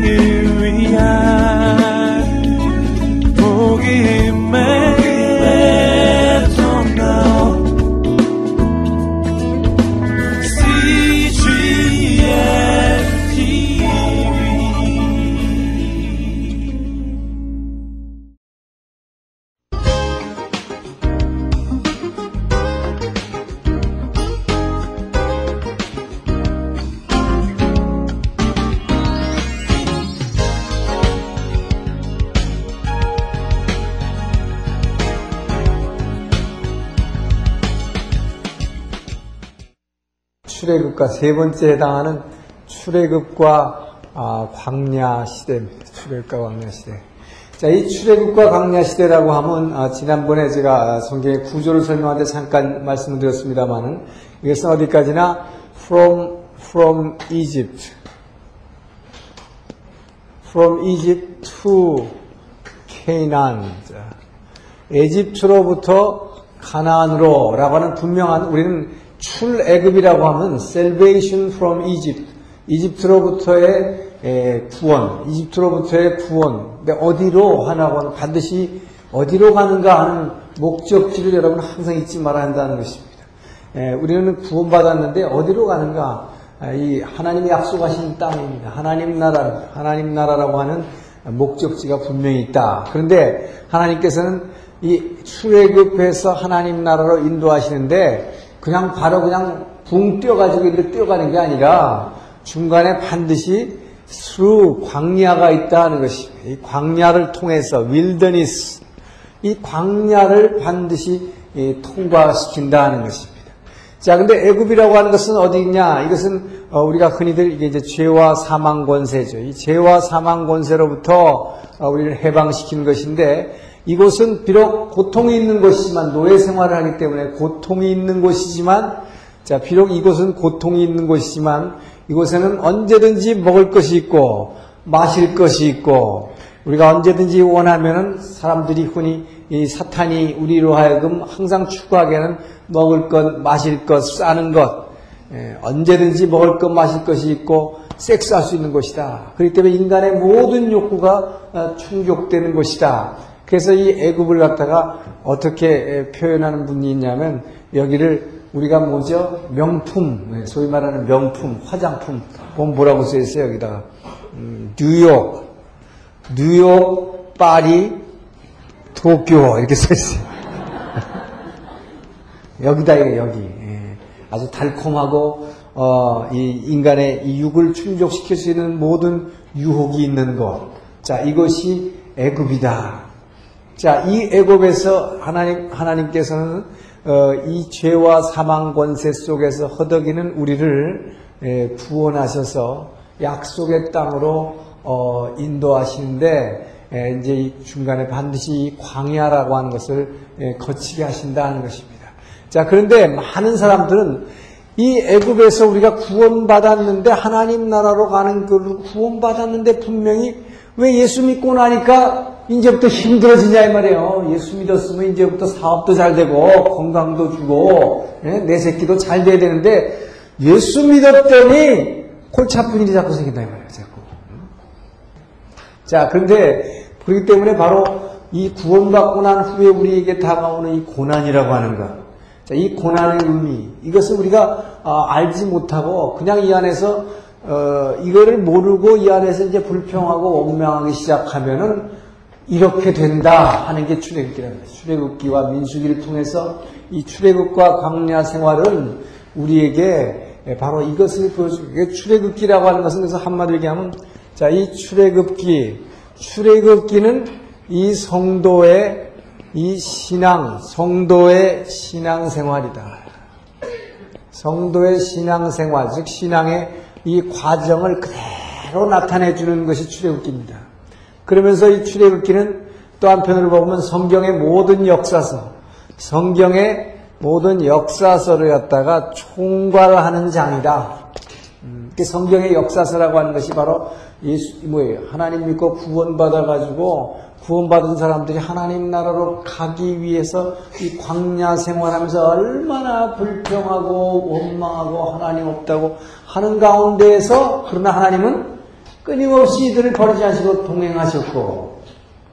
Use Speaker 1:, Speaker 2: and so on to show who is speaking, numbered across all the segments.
Speaker 1: Maria. 세 번째 해당하는 출애굽과 아, 광야 시대입니다. 출애굽과 광야 시대. 자, 이 출애굽과 광야 시대라고 하면 아, 지난번에 제가 성경의 구조를 설명할 때 잠깐 말씀을 드렸습니다만은 이것은 어디까지나 from from Egypt, from Egypt to Canaan. 자, 에집트로부터 가나안으로라고 하는 분명한 우리는 출애굽이라고 하면 salvation from Egypt, 이집트로부터의 구원, 이집트로부터의 구원. 근데 어디로 하나고 하면 반드시 어디로 가는가 하는 목적지를 여러분 항상 잊지 말아야 한다는 것입니다. 우리는 구원받았는데 어디로 가는가? 아, 이 하나님이 약속하신 땅입니다. 하나님 나라, 하나님 나라라고 하는 목적지가 분명히 있다. 그런데 하나님께서는 이 출애굽해서 하나님 나라로 인도하시는데 그냥 바로 그냥 붕 뛰어가지고 이렇게 뛰어가는 게 아니라 중간에 반드시 수루 광야가 있다는 것입니다. 이 광야를 통해서 윌더니스 이 광야를 반드시 통과시킨다는 것입니다. 자, 근데 애굽이라고 하는 것은 어디 있냐? 이것은 어, 우리가 흔히들 이게 이제 죄와 사망 권세죠. 이 죄와 사망 권세로부터 어, 우리를 해방시키는 것인데 이곳은 비록 고통이 있는 곳이지만 노예 생활을 하기 때문에 고통이 있는 곳이지만 자 비록 이곳은 고통이 있는 곳이지만 이곳에는 언제든지 먹을 것이 있고 마실 것이 있고 우리가 언제든지 원하면은 사람들이 흔히 이 사탄이 우리로 하여금 항상 추구하게 하는 먹을 것, 마실 것, 싸는 것 예, 언제든지 먹을 것, 마실 것이 있고 섹스할 수 있는 것이다. 그렇기 때문에 인간의 모든 욕구가 어, 충족되는 것이다. 그래서 이 애굽을 갖다가 어떻게 표현하는 분이 있냐면 여기를 우리가 뭐죠? 명품, 네, 소위 말하는 명품, 화장품. 보면 뭐라고 써 있어요, 여기다가. 음, 뉴욕, 뉴욕, 파리, 도쿄, 이렇게 써 있어요. 여기다, 여기. 예. 아주 달콤하고, 어, 이 인간의 이 육을 충족시킬 수 있는 모든 유혹이 있는 것. 자, 이것이 애굽이다. 자, 이 애굽에서 하나님 하나님께서는 어, 이 죄와 사망 권세 속에서 허덕이는 우리를 에, 구원하셔서 약속의 땅으로 어, 인도하시는데 에, 이제 이 중간에 반드시 광야라고 하는 것을 에, 거치게 하신다는 것입니다. 자, 그런데 많은 사람들은 이 애굽에서 우리가 구원받았는데 하나님 나라로 가는 그 구원받았는데 분명히 왜 예수 믿고 나니까 이제부터 힘들어지냐 이 말이에요. 예수 믿었으면 이제부터 사업도 잘 되고 건강도 주고 예? 내 새끼도 잘 돼야 되는데 예수 믿었더니 골치 아픈 일이 자꾸 생긴다 이 말이에요. 자꾸. 자 그런데 그렇기 때문에 바로 이 구원받고 난 후에 우리에게 다가오는 이 고난이라고 하는 것. 자, 이 고난의 의미 이것을 우리가 아, 알지 못하고 그냥 이 안에서 어, 이거를 모르고 이 안에서 이제 불평하고 원망하기 시작하면은 이렇게 된다 하는 게 출애굽기랍니다. 출애굽기와 민수기를 통해서 이 출애굽과 광야 생활은 우리에게 바로 이것을 보여주고 게 출애굽기라고 하는 것은 그래서 한마디로 얘기하면 자 이 출애굽기 출애굽기는 이 성도의 이 신앙 성도의 신앙 생활이다. 성도의 신앙 생활 즉 신앙의 이 과정을 그대로 나타내 주는 것이 출애굽기입니다. 그러면서 이 출애굽기는 또 한편으로 보면 성경의 모든 역사서, 성경의 모든 역사서를 갖다가 총괄하는 장이다. 음, 성경의 역사서라고 하는 것이 바로 예수, 뭐예요? 하나님 믿고 구원받아 가지고 구원받은 사람들이 하나님 나라로 가기 위해서 이 광야 생활하면서 얼마나 불평하고 원망하고 하나님 없다고 하는 가운데에서 그러나 하나님은 끊임없이 이들을 버리지 않으시고 동행하셨고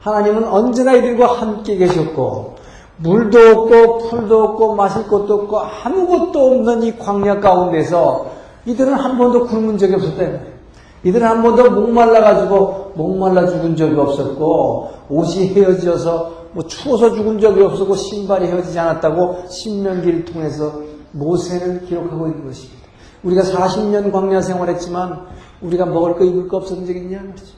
Speaker 1: 하나님은 언제나 이들과 함께 계셨고 물도 없고 풀도 없고 마실 것도 없고 아무것도 없는 이 광야 가운데서 이들은 한 번도 굶은 적이 없었다. 이들은 한 번도 목말라가지고 목말라 죽은 적이 없었고 옷이 헤어져서 뭐 추워서 죽은 적이 없었고 신발이 헤어지지 않았다고 신명기를 통해서 모세는 기록하고 있는 것입니다. 우리가 40년 광야 생활했지만 우리가 먹을 거 입을 거 없었던 적이 있냐 말이죠.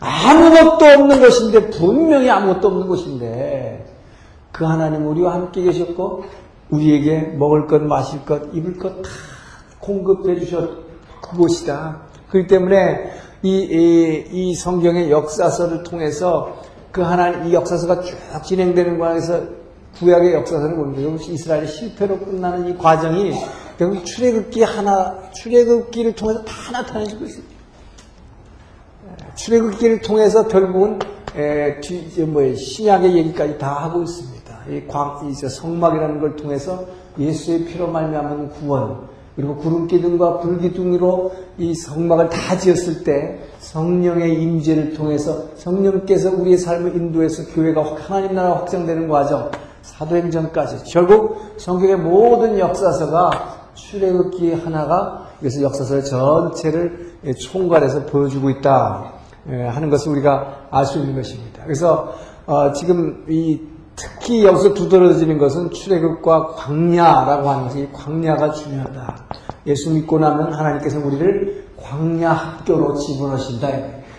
Speaker 1: 아무것도 없는 것인데 분명히 아무것도 없는 것인데 그 하나님 우리와 함께 계셨고 우리에게 먹을 것, 마실 것, 입을 것 다 공급해 주셨 그것이다. 그렇기 때문에 이, 이, 이 성경의 역사서를 통해서 그 하나님 이 역사서가 쭉 진행되는 과정에서 구약의 역사서를 보면 이스라엘의 실패로 끝나는 이 과정이 결국 출애굽기 하나 출애굽기를 통해서 다 나타내주고 있습니다. 출애굽기를 통해서 결국은 에, 뒤, 뭐, 신약의 얘기까지 다 하고 있습니다. 이 광, 이 성막이라는 걸 통해서 예수의 피로 말미암은 구원, 그리고 구름 기둥과 불 기둥으로 이 성막을 다 지었을 때 성령의 임재를 통해서 성령께서 우리의 삶을 인도해서 교회가 하나님 나라 확장되는 과정, 사도행전까지 결국 성경의 모든 역사서가 출애굽기 하나가 그래서 역사서 전체를 총괄해서 보여주고 있다 하는 것을 우리가 알 수 있는 것입니다. 그래서 어 지금 이 특히 여기서 두드러지는 것은 출애굽과 광야라고 하는 것이 광야가 중요하다. 예수 믿고 나면 하나님께서 우리를 광야 학교로 집어넣으신다.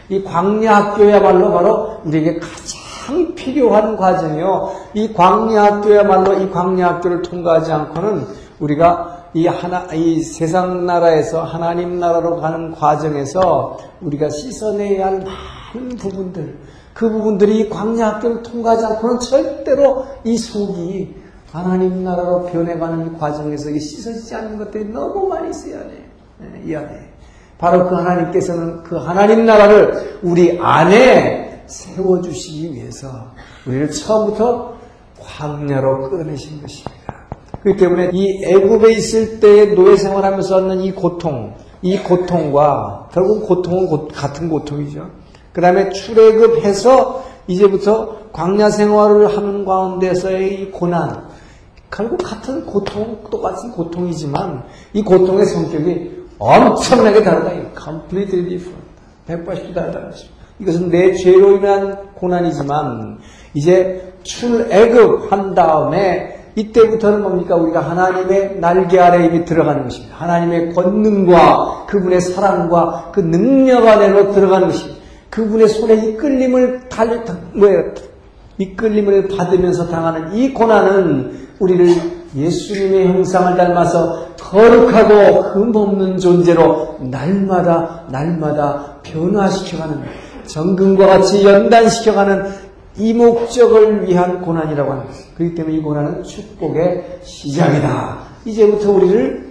Speaker 1: 이 광야 학교야말로 바로 우리에게 가장 필요한 과정이요. 이 광야 학교야말로 이 광야 학교를 통과하지 않고는 우리가 이 하나, 이 세상 나라에서 하나님 나라로 가는 과정에서 우리가 씻어내야 할 많은 부분들, 그 부분들이 광야 학교를 통과하지 않고는 절대로 이 속이 하나님 나라로 변해가는 과정에서 씻어지지 않는 것들이 너무 많이 있어야 돼. 이 안에. 바로 그 하나님께서는 그 하나님 나라를 우리 안에 세워주시기 위해서 우리를 처음부터 광야로 끌어내신 것입니다. 그렇기 때문에 이 애굽에 있을 때의 노예 생활하면서 얻는 이 고통, 이 고통과 결국 고통은 고, 같은 고통이죠. 그 다음에 출애굽해서 이제부터 광야 생활을 하는 가운데서의 이 고난, 결국 같은 고통, 똑같은 고통이지만 이 고통의 성격이 엄청나게 다르다. completely different. 180도 다르다는 것입니다. 이것은 내 죄로 인한 고난이지만 이제 출애굽한 다음에 이때부터는 뭡니까? 우리가 하나님의 날개 아래 이미 들어가는 것입니다. 하나님의 권능과 그분의 사랑과 그 능력 안에로 들어가는 것입니다. 그분의 손에 이끌림을 달, 뭐예요? 이끌림을 받으면서 당하는 이 고난은 우리를 예수님의 형상을 닮아서 거룩하고 흠없는 존재로 날마다 날마다 변화시켜가는 정금과 같이 연단시켜가는 이 목적을 위한 고난이라고 하는 것입니다. 그렇기 때문에 이 고난은 축복의 시작이다. 이제부터 우리를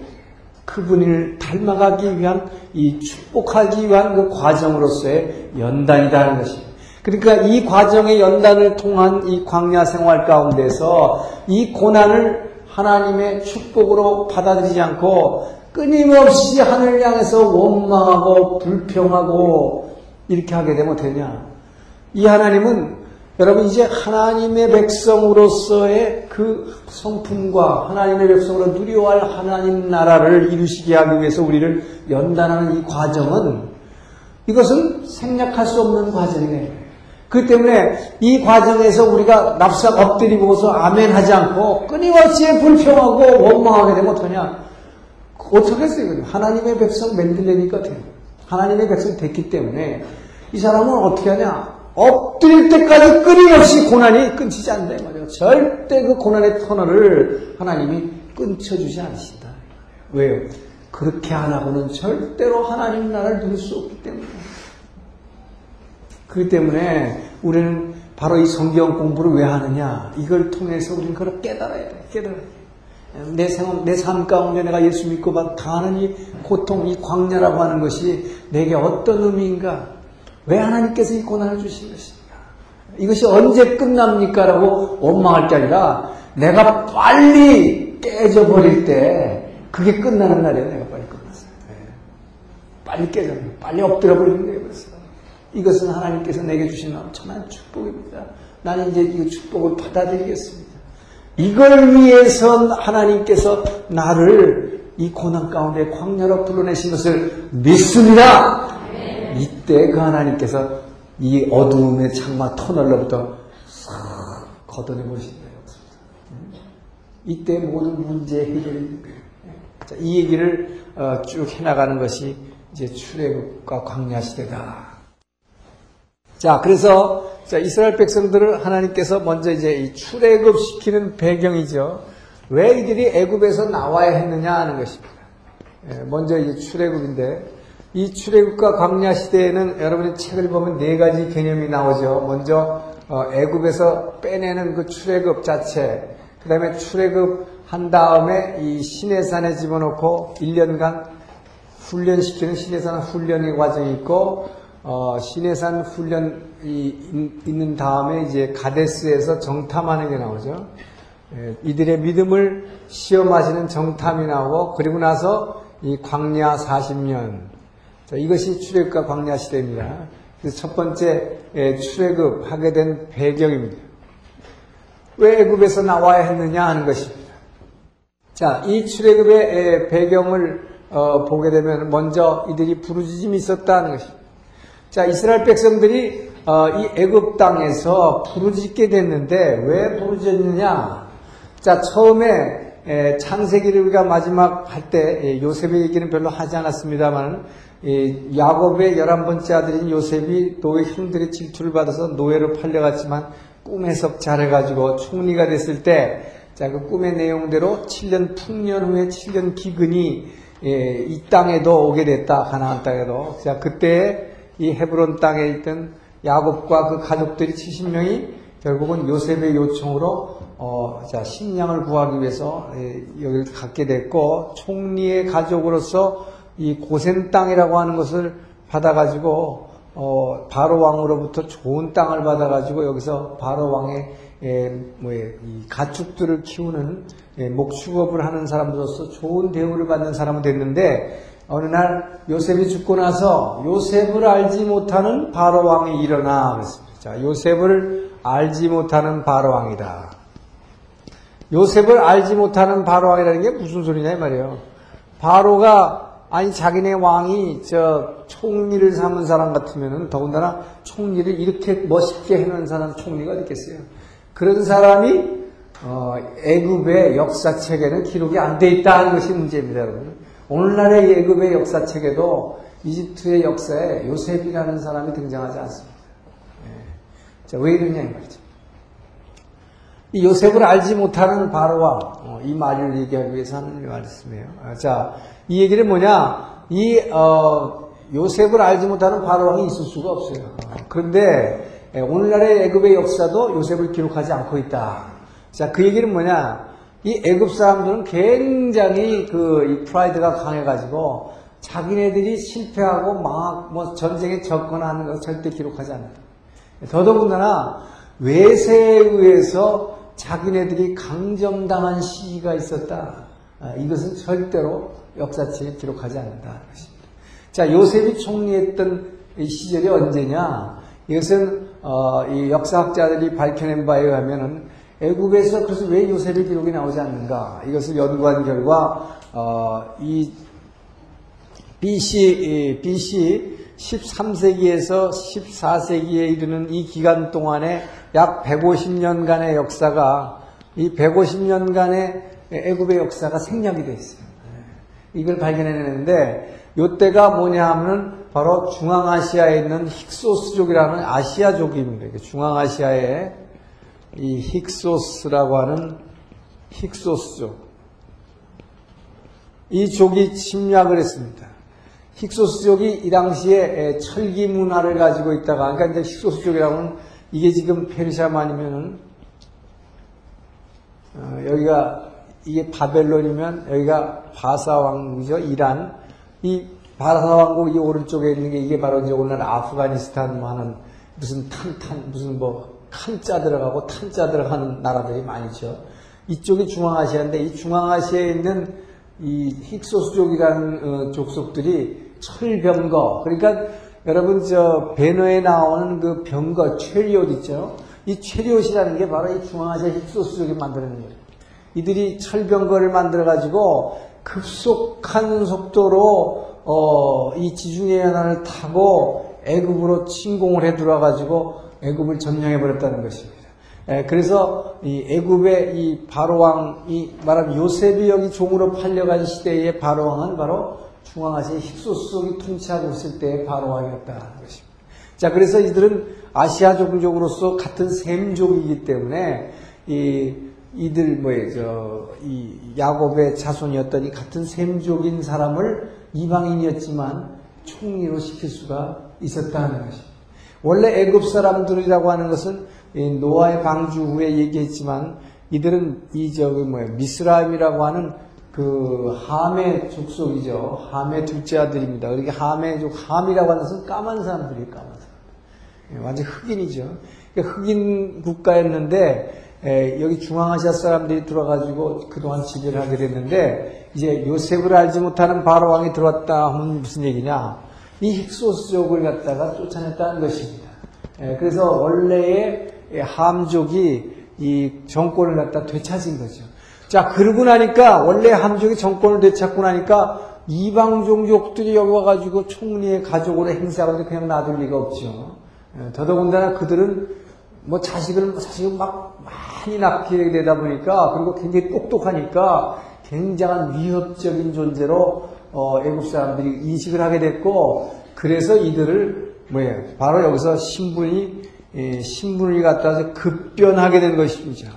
Speaker 1: 그분을 닮아가기 위한 이 축복하기 위한 그 과정으로서의 연단이다 하는 것입니다. 그러니까 이 과정의 연단을 통한 이 광야 생활 가운데서 이 고난을 하나님의 축복으로 받아들이지 않고 끊임없이 하늘 향해서 원망하고 불평하고 이렇게 하게 되면 되냐? 이 하나님은 여러분 이제 하나님의 백성으로서의 그 성품과 하나님의 백성으로 누려할 하나님 나라를 이루시게 하기 위해서 우리를 연단하는 이 과정은 이것은 생략할 수 없는 과정이에요. 그 때문에 이 과정에서 우리가 납작 엎드리고서 아멘 하지 않고 끊임없이 불평하고 원망하게 되면 어떠냐? 어떻게 했어요? 하나님의 백성 만들려니까 돼요. 하나님의 백성 됐기 때문에 이 사람은 어떻게 하냐? 엎드릴 때까지 끊임없이 고난이 끊지지 않는다 말이에요. 절대 그 고난의 터널을 하나님이 끊쳐주지 않으신다. 왜요? 그렇게 안 하고는 절대로 하나님 나라를 누릴 수 없기 때문에. 그렇기 때문에 우리는 바로 이 성경 공부를 왜 하느냐? 이걸 통해서 우리는 그걸 깨달아야 돼. 깨달아야 돼. 내 생, 내삶 가운데 내가 예수 믿고 당하는 이 고통, 이 광야라고 하는 것이 내게 어떤 의미인가? 왜 하나님께서 이 고난을 주신 것입니까? 이것이 언제 끝납니까? 라고 원망할 게 아니라 내가 빨리 깨져버릴 때 그게 끝나는 날이에요. 내가 빨리 끝났어요. 네. 빨리 깨져요. 빨리 엎드려 버리는 거예요. 그래서 이것은 하나님께서 내게 주신 엄청난 축복입니다. 나는 이제 이 축복을 받아들이겠습니다. 이걸 위해서 하나님께서 나를 이 고난 가운데 광야로 불러내신 것을 믿습니다. 이때 그 하나님께서 이 어두움의 창마 터널로부터 싹 걷어내버리신 거예요. 이때 모든 문제 해결이. 자, 이 얘기를 어, 쭉 해나가는 것이 이제 출애굽과 광야 시대다. 자, 그래서 자, 이스라엘 백성들을 하나님께서 먼저 이제 이 출애굽 시키는 배경이죠. 왜 이들이 애굽에서 나와야 했느냐 하는 것입니다. 예, 먼저 이제 출애굽인데 이 출애굽과 광야 시대에는 여러분이 책을 보면 네 가지 개념이 나오죠. 먼저 어, 애굽에서 빼내는 그 출애굽 자체, 그 다음에 출애굽 한 다음에 이 시내산에 집어넣고 1년간 훈련시키는 시내산 훈련의 과정이 있고 어, 시내산 훈련이 있는 다음에 이제 가데스에서 정탐하는 게 나오죠. 예, 이들의 믿음을 시험하시는 정탐이 나오고 그리고 나서 이 광야 40년 자, 이것이 출애굽과 광야 시대입니다. 그래서 첫 번째 예, 출애굽 하게 된 배경입니다. 왜 애굽에서 나와야 했느냐 하는 것입니다. 자, 이 출애굽의 예, 배경을 어, 보게 되면 먼저 이들이 부르짖음이 있었다는 것입니다. 자, 이스라엘 백성들이 어, 이 애굽 땅에서 부르짖게 됐는데 왜 부르짖느냐? 자, 처음에 에, 창세기를 우리가 마지막 할 때 요셉의 얘기는 별로 하지 않았습니다만 야곱의 열한 번째 아들인 요셉이 노예 형들의 질투를 받아서 노예로 팔려갔지만 꿈 해석 잘해가지고 총리가 됐을 때, 자, 그 꿈의 내용대로 7년 풍년 후에 7년 기근이 예, 이 땅에도 오게 됐다. 가나안 땅에도. 자, 그때 이 헤브론 땅에 있던 야곱과 그 가족들이 70명이 결국은 요셉의 요청으로 어, 자, 식량을 구하기 위해서 예, 여기를 갖게 됐고 총리의 가족으로서 이 고센 땅이라고 하는 것을 받아가지고 어, 바로 왕으로부터 좋은 땅을 받아가지고 여기서 바로 왕의 예, 뭐이 가축들을 키우는 예, 목축업을 하는 사람으로서 좋은 대우를 받는 사람이 됐는데 어느 날 요셉이 죽고 나서 요셉을 알지 못하는 바로 왕이 일어나 그랬습니다. 자, 요셉을 알지 못하는 바로 왕이다. 요셉을 알지 못하는 바로 왕이라는 게 무슨 소리냐 이 말이에요. 바로가 아니 자기네 왕이 저 총리를 삼은 사람 같으면은 더군다나 총리를 이렇게 멋있게 해놓은 사람 총리가 어디 있겠어요? 그런 사람이 어, 애굽의 역사책에는 기록이 안 돼 있다는 것이 문제입니다, 여러분. 오늘날의 애굽의 역사책에도 이집트의 역사에 요셉이라는 사람이 등장하지 않습니다. 예. 자, 왜 이러냐 이 말이죠. 이 요셉을 알지 못하는 바로와 어, 이 말을 얘기하기 위해서 하는 말씀이에요. 아, 자, 이 얘기는 뭐냐? 이 어, 요셉을 알지 못하는 바로왕이 있을 수가 없어요. 그런데 예, 오늘날의 애굽의 역사도 요셉을 기록하지 않고 있다. 자, 그 얘기는 뭐냐? 이 애굽 사람들은 굉장히 그 프라이드가 강해가지고 자기네들이 실패하고 막 뭐 전쟁에 졌거나 하는 것을 절대 기록하지 않는다. 더더군다나 외세에 의해서 자기네들이 강점당한 시기가 있었다. 아, 이것은 절대로 역사책에 기록하지 않는다. 자, 요셉이 총리했던 시절이 언제냐? 이것은 어, 이 역사학자들이 밝혀낸 바에 의하면은 애국에서 그래서 왜 요셉의 기록이 나오지 않는가? 이것을 연구한 결과 어, 이 BC BC 13세기에서 14세기에 이르는 이 기간 동안에 약 150년간의 역사가 이 150년간의 애굽의 역사가 생략이 되어 있어요. 이걸 발견해내는데 이때가 뭐냐 하면 바로 중앙아시아에 있는 힉소스족이라는 아시아족입니다. 중앙아시아에 이 힉소스라고 하는 힉소스족. 이 족이 침략을 했습니다. 힉소스족이 이 당시에 철기 문화를 가지고 있다가, 그러니까 이제 힉소스족이라고 하면 이게 지금 페르시아만이면은, 어, 여기가 이게 바벨론이면 여기가 바사 왕국이죠. 이란. 이 바사 왕국 이 오른쪽에 있는 게 이게 바로 이제 오늘 아프가니스탄 뭐 하는 무슨 탄탄 무슨 뭐 칸자 들어가고 탄자 들어가는 나라들이 많이죠. 이쪽이 중앙아시아인데 이 중앙아시아에 있는 이 힉소스족이라는 어, 족속들이 철병거 그러니까 여러분 저 배너에 나오는 그 병거 체리옷 있죠? 이 체리옷이라는 게 바로 이 중앙아시아 힉소스족이 만드는 거예요. 이들이 철병거를 만들어 가지고 급속한 속도로 어, 이 지중해 연안을 타고 애굽으로 침공을 해 들어와 가지고 애굽을 점령해 버렸다는 것입니다. 예, 그래서 이 애굽의 이 바로왕이 말하면 요셉이 여기 종으로 팔려간 시대의 바로왕은 바로 중앙아시아 힙소스족이 통치하고 있을 때의 바로왕이었다는 것입니다. 자, 그래서 이들은 아시아 종족으로서 같은 셈족이기 때문에 이 이들 뭐예 저이 야곱의 자손이었던 이 같은 셈족인 사람을 이방인이었지만 총리로 시킬 수가 있었다는 것입니다. 원래 애굽 사람들이라고 하는 것은 노아의 방주 후에 얘기했지만 이들은 이 저기 뭐야 미스라임이라고 하는 그 함의 족속이죠. 함의 둘째 아들입니다. 그렇게 함의 족 함이라고 하는 것은 까만 사람들이 까만 사람. 예, 완전 흑인이죠. 그러니까 흑인 국가였는데 에, 여기 중앙아시아 사람들이 들어가지고 그동안 지배를 하게 됐는데 이제 요셉을 알지 못하는 바로 왕이 들어왔다 하면 무슨 얘기냐? 이 힉소스족을 갖다가 쫓아냈다는 것입니다. 에, 그래서 원래의 함족이 이 정권을 갖다 되찾은 거죠. 자, 그러고 나니까, 원래 함족이 정권을 되찾고 나니까, 이방 종족들이 여기 와가지고 총리의 가족으로 행사하고 그냥 놔둘 리가 없죠. 예, 더더군다나 그들은 뭐 자식을, 자식을 막 많이 낳게 되다 보니까, 그리고 굉장히 똑똑하니까, 굉장한 위협적인 존재로, 어, 애국 사람들이 인식을 하게 됐고, 그래서 이들을, 뭐예요? 바로 여기서 신분이, 예, 신분을 갖다서 급변하게 된 것입니다.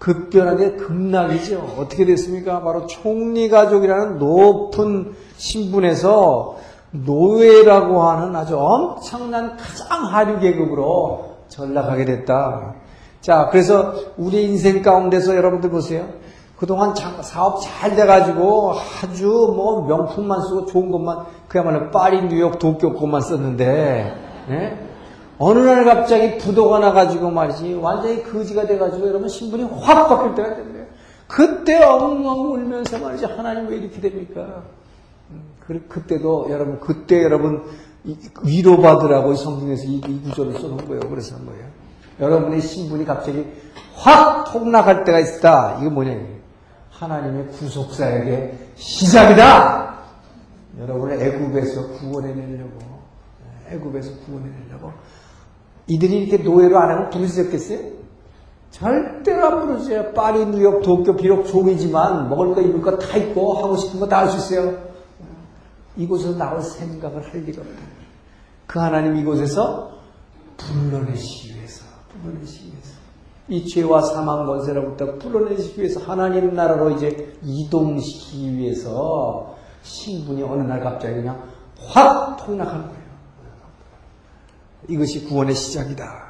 Speaker 1: 급변하게 급락이죠. 어떻게 됐습니까? 바로 총리 가족이라는 높은 신분에서 노예라고 하는 아주 엄청난 가장 하류 계급으로 전락하게 됐다. 자, 그래서 우리 인생 가운데서 여러분들 보세요. 그동안 사업 잘 돼가지고 아주 뭐 명품만 쓰고 좋은 것만 그야말로 파리, 뉴욕, 도쿄 것만 썼는데, 네? 어느 날 갑자기 부도가 나가지고 말이지 완전히 거지가 돼가지고 여러분 신분이 확 바뀔 때가 된대요. 그때 엉엉 울면서 말이지 하나님 왜 이렇게 됩니까? 음, 그때도 여러분 그때 여러분 위로받으라고 성경에서 이, 이 구절을 써놓은 거예요. 그래서 뭐예요? 여러분의 신분이 갑자기 확 통락할 때가 있다. 이거 뭐냐? 하나님의 구속사에게 시작이다. 여러분의 애굽에서 구원해내려고 애굽에서 구원해내려고 이들이 이렇게 노예로 안 하면 부르짖었겠어요? 절대로 안 부르짖어요. 파리, 뉴욕, 도쿄 비록 종이지만 먹을 거 입을 거 다 있고 하고 싶은 거 다 할 수 있어요. 이곳에서 나올 생각을 할 리가 없다. 그 하나님 이곳에서 불러내시기 위해서, 불러내시기 위해서. 이 죄와 사망 권세로부터 불러내시기 위해서 하나님 나라로 이제 이동시키기 위해서 신분이 어느 날 갑자기 그냥 확 통락하는 거예요. 이것이 구원의 시작이다.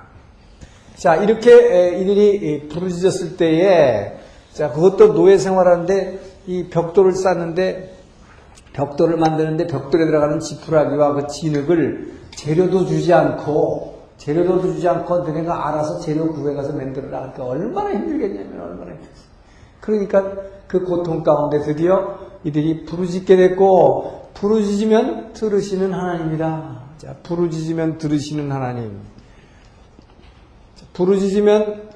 Speaker 1: 자, 이렇게 이들이 부르짖었을 때에, 자, 그것도 노예 생활하는데, 이 벽돌을 쌓는데, 벽돌을 만드는데 벽돌에 들어가는 지푸라기와 그 진흙을 재료도 주지 않고, 재료도 주지 않고 너네가 알아서 재료 구해가서 만들어라. 그러니까 얼마나 힘들겠냐면 얼마나 힘들겠어. 그러니까 그 고통 가운데 드디어 이들이 부르짖게 됐고, 부르짖으면 들으시는 하나님이다. 자, 부르짖으면 들으시는 하나님. 부르짖으면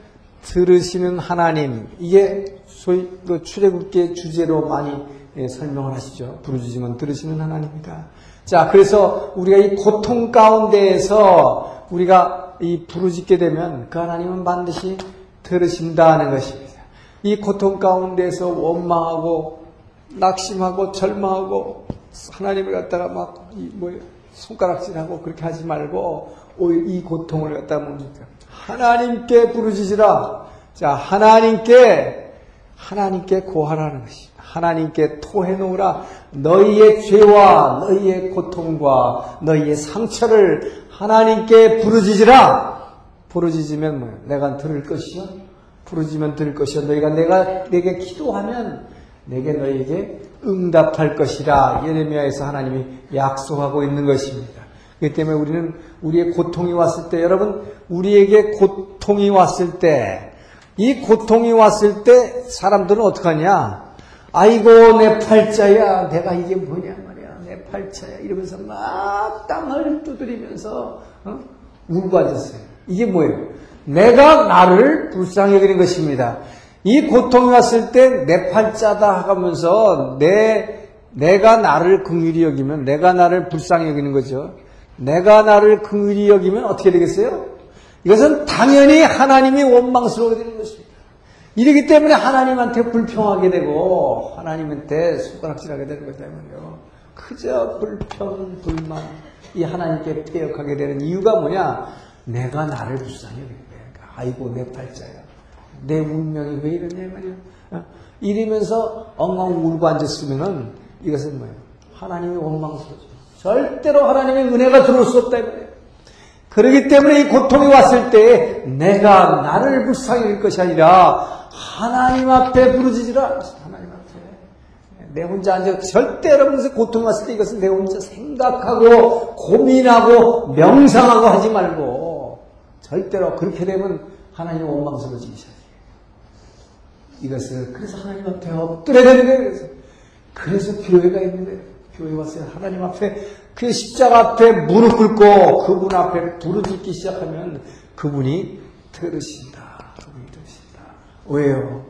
Speaker 1: 들으시는 하나님. 이게 소위 그 출애굽기의 주제로 많이 예, 설명을 하시죠. 부르짖으면 들으시는 하나님이다. 자, 그래서 우리가 이 고통 가운데에서 우리가 이 부르짖게 되면 그 하나님은 반드시 들으신다는 것입니다. 이 고통 가운데서 원망하고 낙심하고 절망하고 하나님을 갖다가 막 뭐예요? 손가락질하고 그렇게 하지 말고 오히려 이 고통을 갖다 뭡니까? 하나님께 부르짖으라. 자, 하나님께 하나님께 고하라는 것이. 하나님께 토해 놓으라. 너희의 죄와 너희의 고통과 너희의 상처를 하나님께 부르짖으라. 부르짖으면 뭐 내가 들을 것이요. 부르짖으면 들을 것이요. 너희가 내가 내게 기도하면 내게 너희에게 응답할 것이라 예레미야에서 하나님이 약속하고 있는 것입니다. 그렇기 때문에 우리는 우리의 고통이 왔을 때 여러분 우리에게 고통이 왔을 때 이 고통이 왔을 때 사람들은 어떡하냐? 아이고 내 팔자야 내가 이게 뭐냐 말이야 내 팔자야 이러면서 막 땅을 두드리면서 어? 울고 앉았어요. 이게 뭐예요? 내가 나를 불쌍히 여기는 것입니다. 이 고통이 왔을 때 내 팔자다 하면서 내 내가 나를 긍휼히 여기면 내가 나를 불쌍히 여기는 거죠. 내가 나를 긍휼히 여기면 어떻게 되겠어요? 이것은 당연히 하나님이 원망스러워 되는 것입니다. 이러기 때문에 하나님한테 불평하게 되고 하나님한테 손가락질하게 되는 말이요. 그저 불평, 불만 이 하나님께 폐역하게 되는 이유가 뭐냐? 내가 나를 불쌍히 여기는 거야. 아이고 내 팔자야. 내 운명이 왜 이러냐 말이야. 어? 이러면서 엉엉 울고 앉았으면은 이것은 뭐예요? 하나님이 원망스러워져. 절대로 하나님의 은혜가 들어올 수 없다 이 말이에요. 그러기 때문에 이 고통이 왔을 때 내가 나를 불쌍히 여길 것이 아니라 하나님 앞에 부르짖으라. 하나님 앞에. 내 혼자 앉아 절대 여러분들 고통이 왔을 때 이것은 내 혼자 생각하고 고민하고 명상하고 하지 말고 절대로 그렇게 되면 하나님 원망스러워지셔야 돼요. 이것을 그래서 하나님 앞에 엎드려야 되는 거예요. 그래서, 그래서 교회가 있는 거예요. 교회 왔어요. 하나님 앞에 그 십자가 앞에 무릎 꿇고 그분 앞에 부르짖기 시작하면 그분이 들으신다. 그분이 들으신다. 왜요?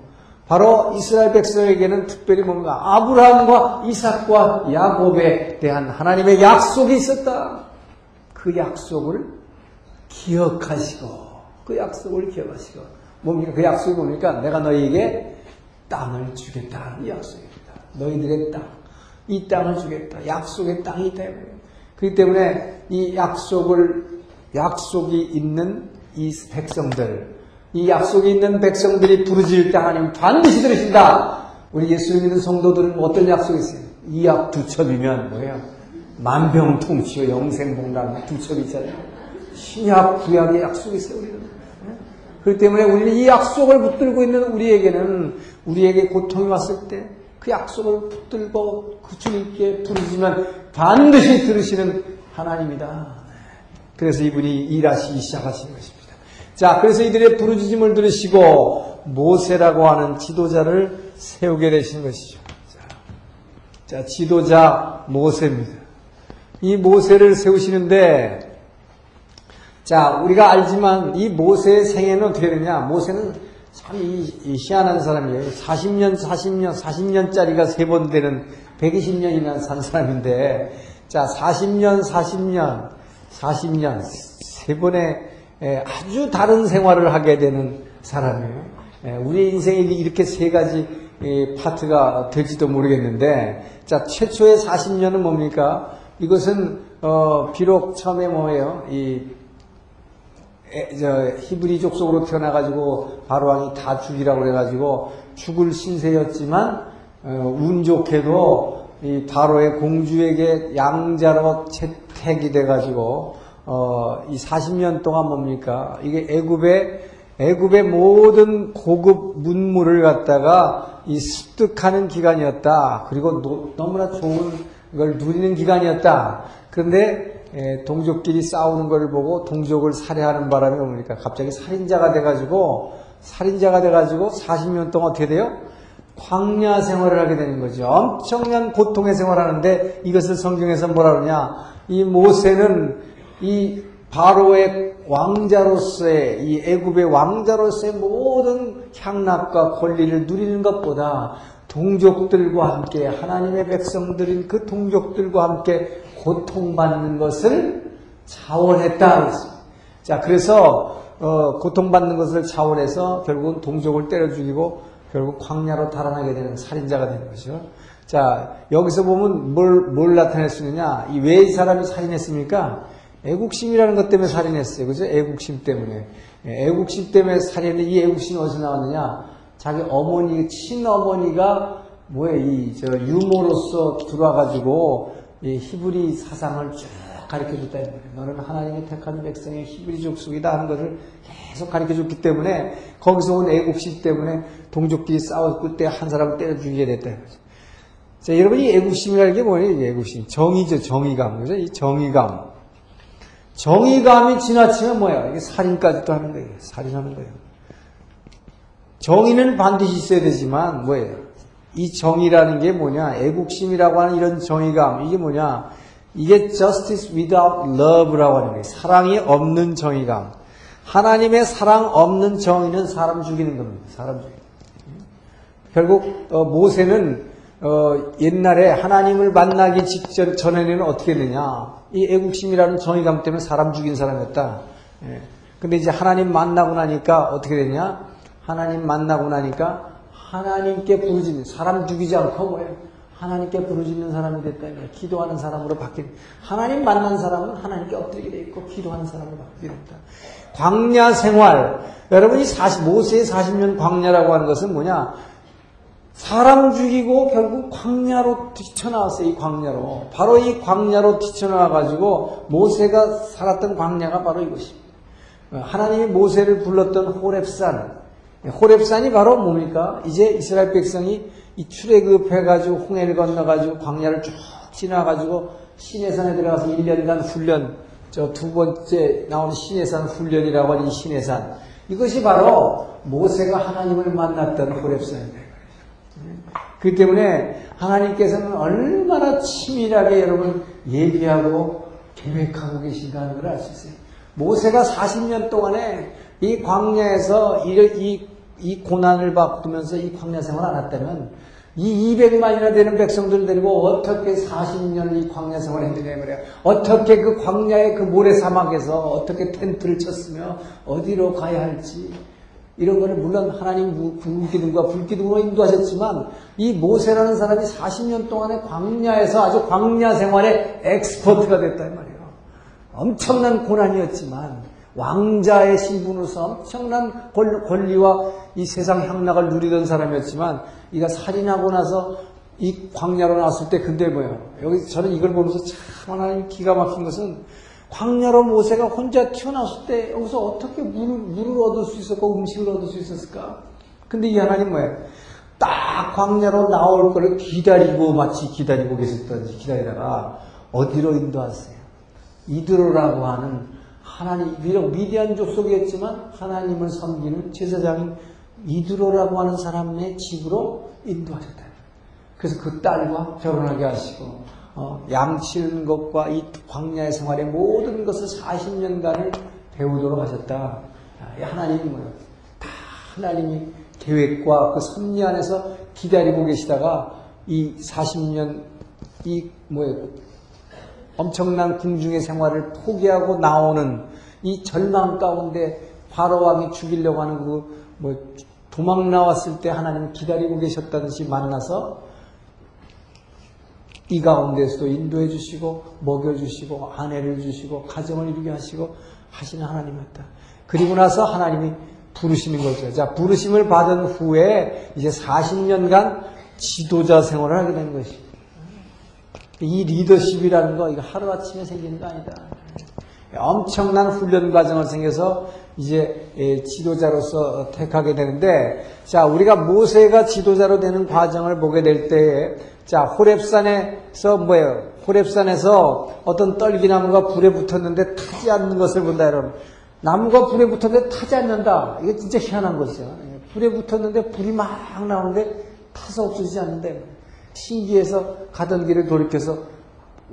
Speaker 1: 바로 이스라엘 백성에게는 특별히 뭔가 아브라함과 이삭과 야곱에 대한 하나님의 약속이 있었다. 그 약속을 기억하시고 그 약속을 기억하시고 뭡니까? 그 약속이 뭡니까? 내가 너희에게 땅을 주겠다. 이 약속입니다. 너희들의 땅. 이 땅을 주겠다. 약속의 땅이 때문에. 그렇기 때문에 이 약속을, 약속이 있는 이 백성들, 이 약속이 있는 백성들이 부르짖을 때 하나님 반드시 들으신다. 우리 예수 믿는 성도들은 어떤 약속이 있어요? 이약 두 첩이면 뭐예요? 만병통치와 영생복락 두 첩이 있잖아요. 신약, 구약의 약속이 있어요, 우리는. 그렇기 때문에 우리는 이 약속을 붙들고 있는 우리에게는 우리에게 고통이 왔을 때 그 약속을 붙들고 그 주님께 부르지만 반드시 들으시는 하나님이다. 그래서 이분이 일하시기 시작하신 것입니다. 자, 그래서 이들의 부르짖음을 들으시고 모세라고 하는 지도자를 세우게 되신 것이죠. 자, 자 지도자 모세입니다. 이 모세를 세우시는데 자, 우리가 알지만 이 모세의 생애는 어떻게 되냐? 모세는 참 이, 이 희한한 사람이에요. 40년, 40년, 40년짜리가 세 번 되는 120년이나 산 사람인데, 자, 40년, 40년, 40년, 세 번의 아주 다른 생활을 하게 되는 사람이에요. 우리 인생에 이렇게 세 가지 파트가 될지도 모르겠는데, 자, 최초의 40년은 뭡니까? 이것은, 어, 비록 처음에 뭐예요? 이 저 히브리족 속으로 태어나가지고 바로왕이 다 죽이라고 그래가지고 죽을 신세였지만 어, 운 좋게도 이 바로의 공주에게 양자로 채택이 돼가지고 어, 이 40년 동안 뭡니까 이게 애굽의 애굽의 모든 고급 문물을 갖다가 이 습득하는 기간이었다. 그리고 노, 너무나 좋은 걸 누리는 기간이었다. 그런데 예, 동족끼리 싸우는 걸 보고 동족을 살해하는 바람에 뭡니까? 갑자기 살인자가 돼가지고, 살인자가 돼가지고 40년 동안 어떻게 돼요? 광야 생활을 하게 되는 거죠. 엄청난 고통의 생활하는데 이것을 성경에서 뭐라 그러냐? 이 모세는 이 바로의 왕자로서의 이 애굽의 왕자로서의 모든 향락과 권리를 누리는 것보다 동족들과 함께 하나님의 백성들인 그 동족들과 함께 고통받는 것을 자원했다. 자, 그래서 어, 고통받는 것을 자원해서 결국은 동족을 때려 죽이고 결국 광야로 달아나게 되는 살인자가 되는 것이죠. 자, 여기서 보면 뭘, 뭘 나타낼 수 있느냐? 이 왜 이 사람이 살인했습니까? 애국심이라는 것 때문에 살인했어요. 그죠? 애국심 때문에. 예, 애국심 때문에 살인했는데 이 애국심이 어디서 나왔느냐? 자기 어머니, 친어머니가 뭐에 이, 저, 유모로서 들어와가지고 이 히브리 사상을 쭉 가르쳐 줬다. 너는 하나님의 택한 백성의 히브리 족 속이다 하는 것을 계속 가르쳐 줬기 때문에 거기서 온 애국심 때문에 동족끼리 싸웠을 때 한 사람을 때려 죽이게 됐다. 자, 여러분 이 애국심이라는 게 뭐예요? 이 애국심. 정의죠, 정의감. 그죠? 이 정의감. 정의감이 지나치면 뭐야? 이게 살인까지도 하는 거예요. 살인하는 거예요. 정의는 반드시 있어야 되지만 뭐예요? 이 정의라는 게 뭐냐? 애국심이라고 하는 이런 정의감 이게 뭐냐? 이게 justice without love라고 하는 거예요. 사랑이 없는 정의감. 하나님의 사랑 없는 정의는 사람 죽이는 겁니다. 사람 죽이는. 결국 어, 모세는 어, 옛날에 하나님을 만나기 직전 전에는 어떻게 되냐? 이 애국심이라는 정의감 때문에 사람 죽인 사람이었다. 예. 근데 이제 하나님 만나고 나니까 어떻게 되냐? 하나님 만나고 나니까 하나님께 부르짖는 사람 죽이지 않고 뭐예요? 하나님께 부르짖는 사람이 됐다. 기도하는 사람으로 바뀐 하나님 만난 사람은 하나님께 엎드리게 돼 있고 기도하는 사람으로 바뀌게 됐다. 광야 생활 여러분이 40 모세의 40년 광야라고 하는 것은 뭐냐? 사람 죽이고 결국 광야로 뛰쳐나왔어요. 이 광야로. 바로 이 광야로 뛰쳐나와 가지고 모세가 살았던 광야가 바로 이것입니다. 하나님이 모세를 불렀던 호랩산. 호랩산이 바로 뭡니까? 이제 이스라엘 백성이 이 출애굽해가지고 홍해를 건너가지고 광야를 쭉 지나가지고 시내산에 들어가서 1년간 훈련, 저 두 번째 나오는 시내산 훈련이라고 하는 이 시내산. 이것이 바로 모세가 하나님을 만났던 호랩산입니다. 그 때문에 하나님께서는 얼마나 치밀하게 여러분 예비하고 계획하고 계신가 하는 걸 알 수 있어요. 모세가 40년 동안에 이 광야에서 이, 이, 이 고난을 받으면서 이 광야 생활을 안 했다면 이 200만이나 되는 백성들을 데리고 어떻게 40년을 이 광야 생활을 했느냐 말이야. 어떻게 그 광야의 그 모래 사막에서 어떻게 텐트를 쳤으며 어디로 가야 할지 이런 거는 물론 하나님 불기둥과 불기둥으로 인도하셨지만 이 모세라는 사람이 40년 동안에 광야에서 아주 광야 생활의 엑스퍼트가 이 말이에요. 엄청난 고난이었지만 왕자의 신분으로서 엄청난 권리와 이 세상 향락을 누리던 사람이었지만 이가 살인하고 나서 이 광야로 나왔을 때 근데 뭐예요? 여기 저는 이걸 보면서 참 하나님 기가 막힌 것은 광야로 모세가 혼자 튀어나왔을 때 여기서 어떻게 물을, 물을 얻을 수 있었고 음식을 얻을 수 있었을까? 근데 이 하나님 뭐예요? 딱 광야로 나올 거를 기다리고 마치 기다리고 계셨던지 기다리다가 어디로 인도하세요? 이드로라고 하는 하나님 비록 미디안 족속이었지만 하나님을 섬기는 제사장인 이드로라고 하는 사람의 집으로 인도하셨다. 그래서 그 딸과 결혼하게 하시고 어, 양치는 것과 이 광야의 생활의 모든 것을 40년간을 배우도록 하셨다. 하나님이 뭐예요? 다 하나님이 계획과 그 섭리 안에서 기다리고 계시다가 이 40년 이 뭐예요? 엄청난 궁중의 생활을 포기하고 나오는 이 절망 가운데 바로 왕이 죽이려고 하는 그 뭐 도망 나왔을 때 하나님 기다리고 계셨다듯이 만나서 이 가운데서도 인도해 주시고 먹여 주시고 아내를 주시고 가정을 이루게 하시고 하시는 하나님이었다. 그리고 나서 하나님이 부르시는 거죠. 자, 부르심을 받은 후에 이제 40년간 지도자 생활을 하게 된 것입니다. 이 리더십이라는 거 이거 하루아침에 생기는 거 아니다. 엄청난 훈련 과정을 생겨서 이제 예, 지도자로서 택하게 되는데 자 우리가 모세가 지도자로 되는 과정을 보게 될때자 호랩산에서 뭐예요? 호랩산에서 어떤 떨기나무가 불에 붙었는데 타지 않는 것을 본다 여러분. 나무가 불에 붙었는데 타지 않는다. 이게 진짜 희한한 것이죠. 예, 불에 붙었는데 불이 막 나오는데 타서 없어지지 않는데 신기해서 가던 길을 돌이켜서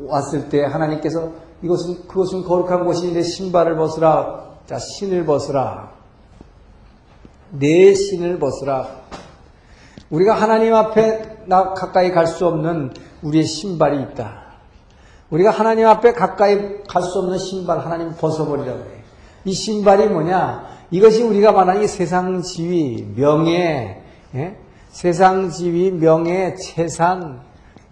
Speaker 1: 왔을 때 하나님께서 이것은 그것은 거룩한 곳인데 신발을 벗으라. 자, 신을 벗으라. 내 신을 벗으라. 우리가 하나님 앞에 나 가까이 갈 수 없는 우리의 신발이 있다. 우리가 하나님 앞에 가까이 갈 수 없는 신발 하나님 벗어버리라고 해요. 이 신발이 뭐냐? 이것이 우리가 말하는 이 세상 지위, 명예, 예? 세상 지위, 명예, 재산,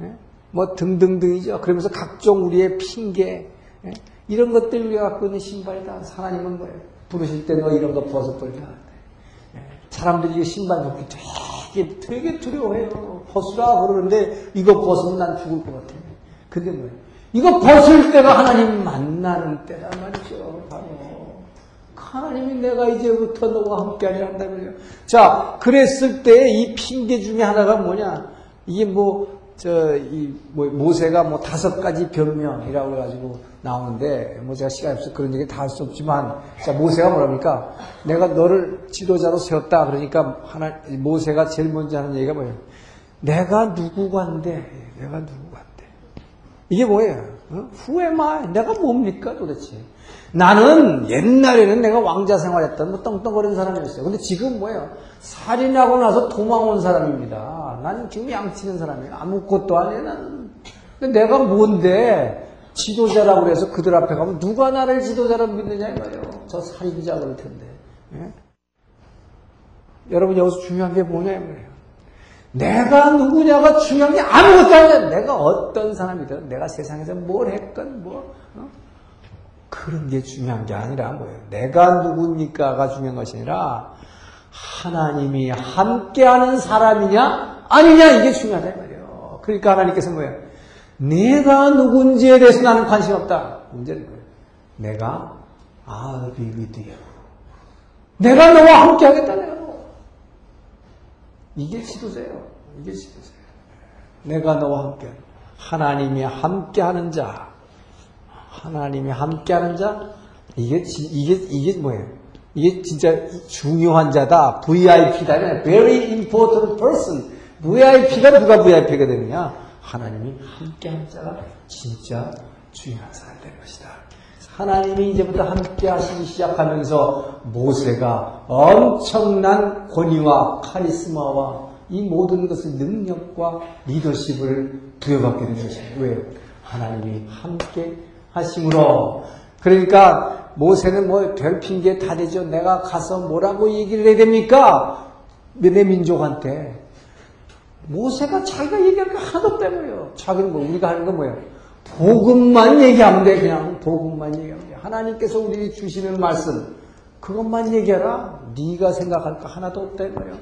Speaker 1: 예? 뭐 등등등이죠. 그러면서 각종 우리의 핑계, 예? 이런 것들 우리가 갖고 있는 신발이 다. 하나님은 뭐예요? 부르실 때 너 이런 거 벗어버리라. 예? 사람들이 이 신발 벗기 되게, 되게 두려워해요. 벗으라 그러는데 이거 벗으면 난 죽을 것 같아. 근데 뭐예요? 이거 벗을 때가 하나님 만나는 때란 말이죠. 하나님이 내가 이제부터 너와 함께하리 한다면요. 자, 그랬을 때 이 핑계 중에 하나가 뭐냐? 이게 뭐, 저, 이, 뭐, 모세가 뭐 다섯 가지 변명이라고 해가지고 나오는데, 뭐 제가 시간이 없어서 그런 얘기 다 할 수 없지만, 자, 모세가 뭐랍니까? 내가 너를 지도자로 세웠다. 그러니까 하나, 모세가 제일 먼저 하는 얘기가 뭐예요? 내가 누구간데, 내가 누구간데. 이게 뭐예요? 어? Who? 내가 뭡니까 도대체? 나는 옛날에는 내가 왕자 생활했던 뭐 떵떵거리는 사람이었어요. 근데 지금 뭐예요? 살인하고 나서 도망 온 사람입니다. 나는 지금 양치는 사람이에요. 아무것도 아니에요. 근데 내가 뭔데 지도자라고 그래서 그들 앞에 가면 누가 나를 지도자라고 믿느냐 이 말이에요. 저 살인자 그럴 텐데. 예? 여러분 여기서 중요한 게 뭐냐 이 말이에요. 내가 누구냐가 중요한 게 아무것도 아니야. 내가 어떤 사람이든 내가 세상에서 뭘 했건 뭐 어? 그런 게 중요한 게 아니라 뭐예요. 내가 누굽니까가 중요한 것이 아니라 하나님이 함께하는 사람이냐 아니냐 이게 중요하다 말이에요. 그러니까 하나님께서 뭐예요? 내가 누군지에 대해서 나는 관심 없다. 문제는 뭐예요? 내가 I'll be with you. 내가 너와 함께 하겠다 내가 너. 이게 지도자예요. 이게 지도자예요. 내가 너와 함께 하나님이 함께하는 자. 하나님이 함께하는 자. 이게 이게 이게 뭐예요? 이게 진짜 중요한 자다. VIP다. Very important person. VIP가 누가 VIP가 되느냐? 하나님이 함께하는 자가 진짜 중요한 사람이 되는 것이다. 하나님이 이제부터 함께 하시기 시작하면서 모세가 엄청난 권위와 카리스마와 이 모든 것을 능력과 리더십을 부여받게 된 것입니다. 왜요? 하나님이 함께 하심으로. 그러니까 모세는 뭐 별 핑계 다 되죠. 내가 가서 뭐라고 얘기를 해야 됩니까? 내 민족한테. 모세가 자기가 얘기할 게 하나도 없다고요. 자기는 뭐 우리가 하는 건 뭐예요? 복음만 얘기하면 돼. 그냥 복음만 얘기하면 돼. 하나님께서 우리 주시는 말씀 그것만 얘기하라. 네가 생각할 거 하나도 없다 이거예요.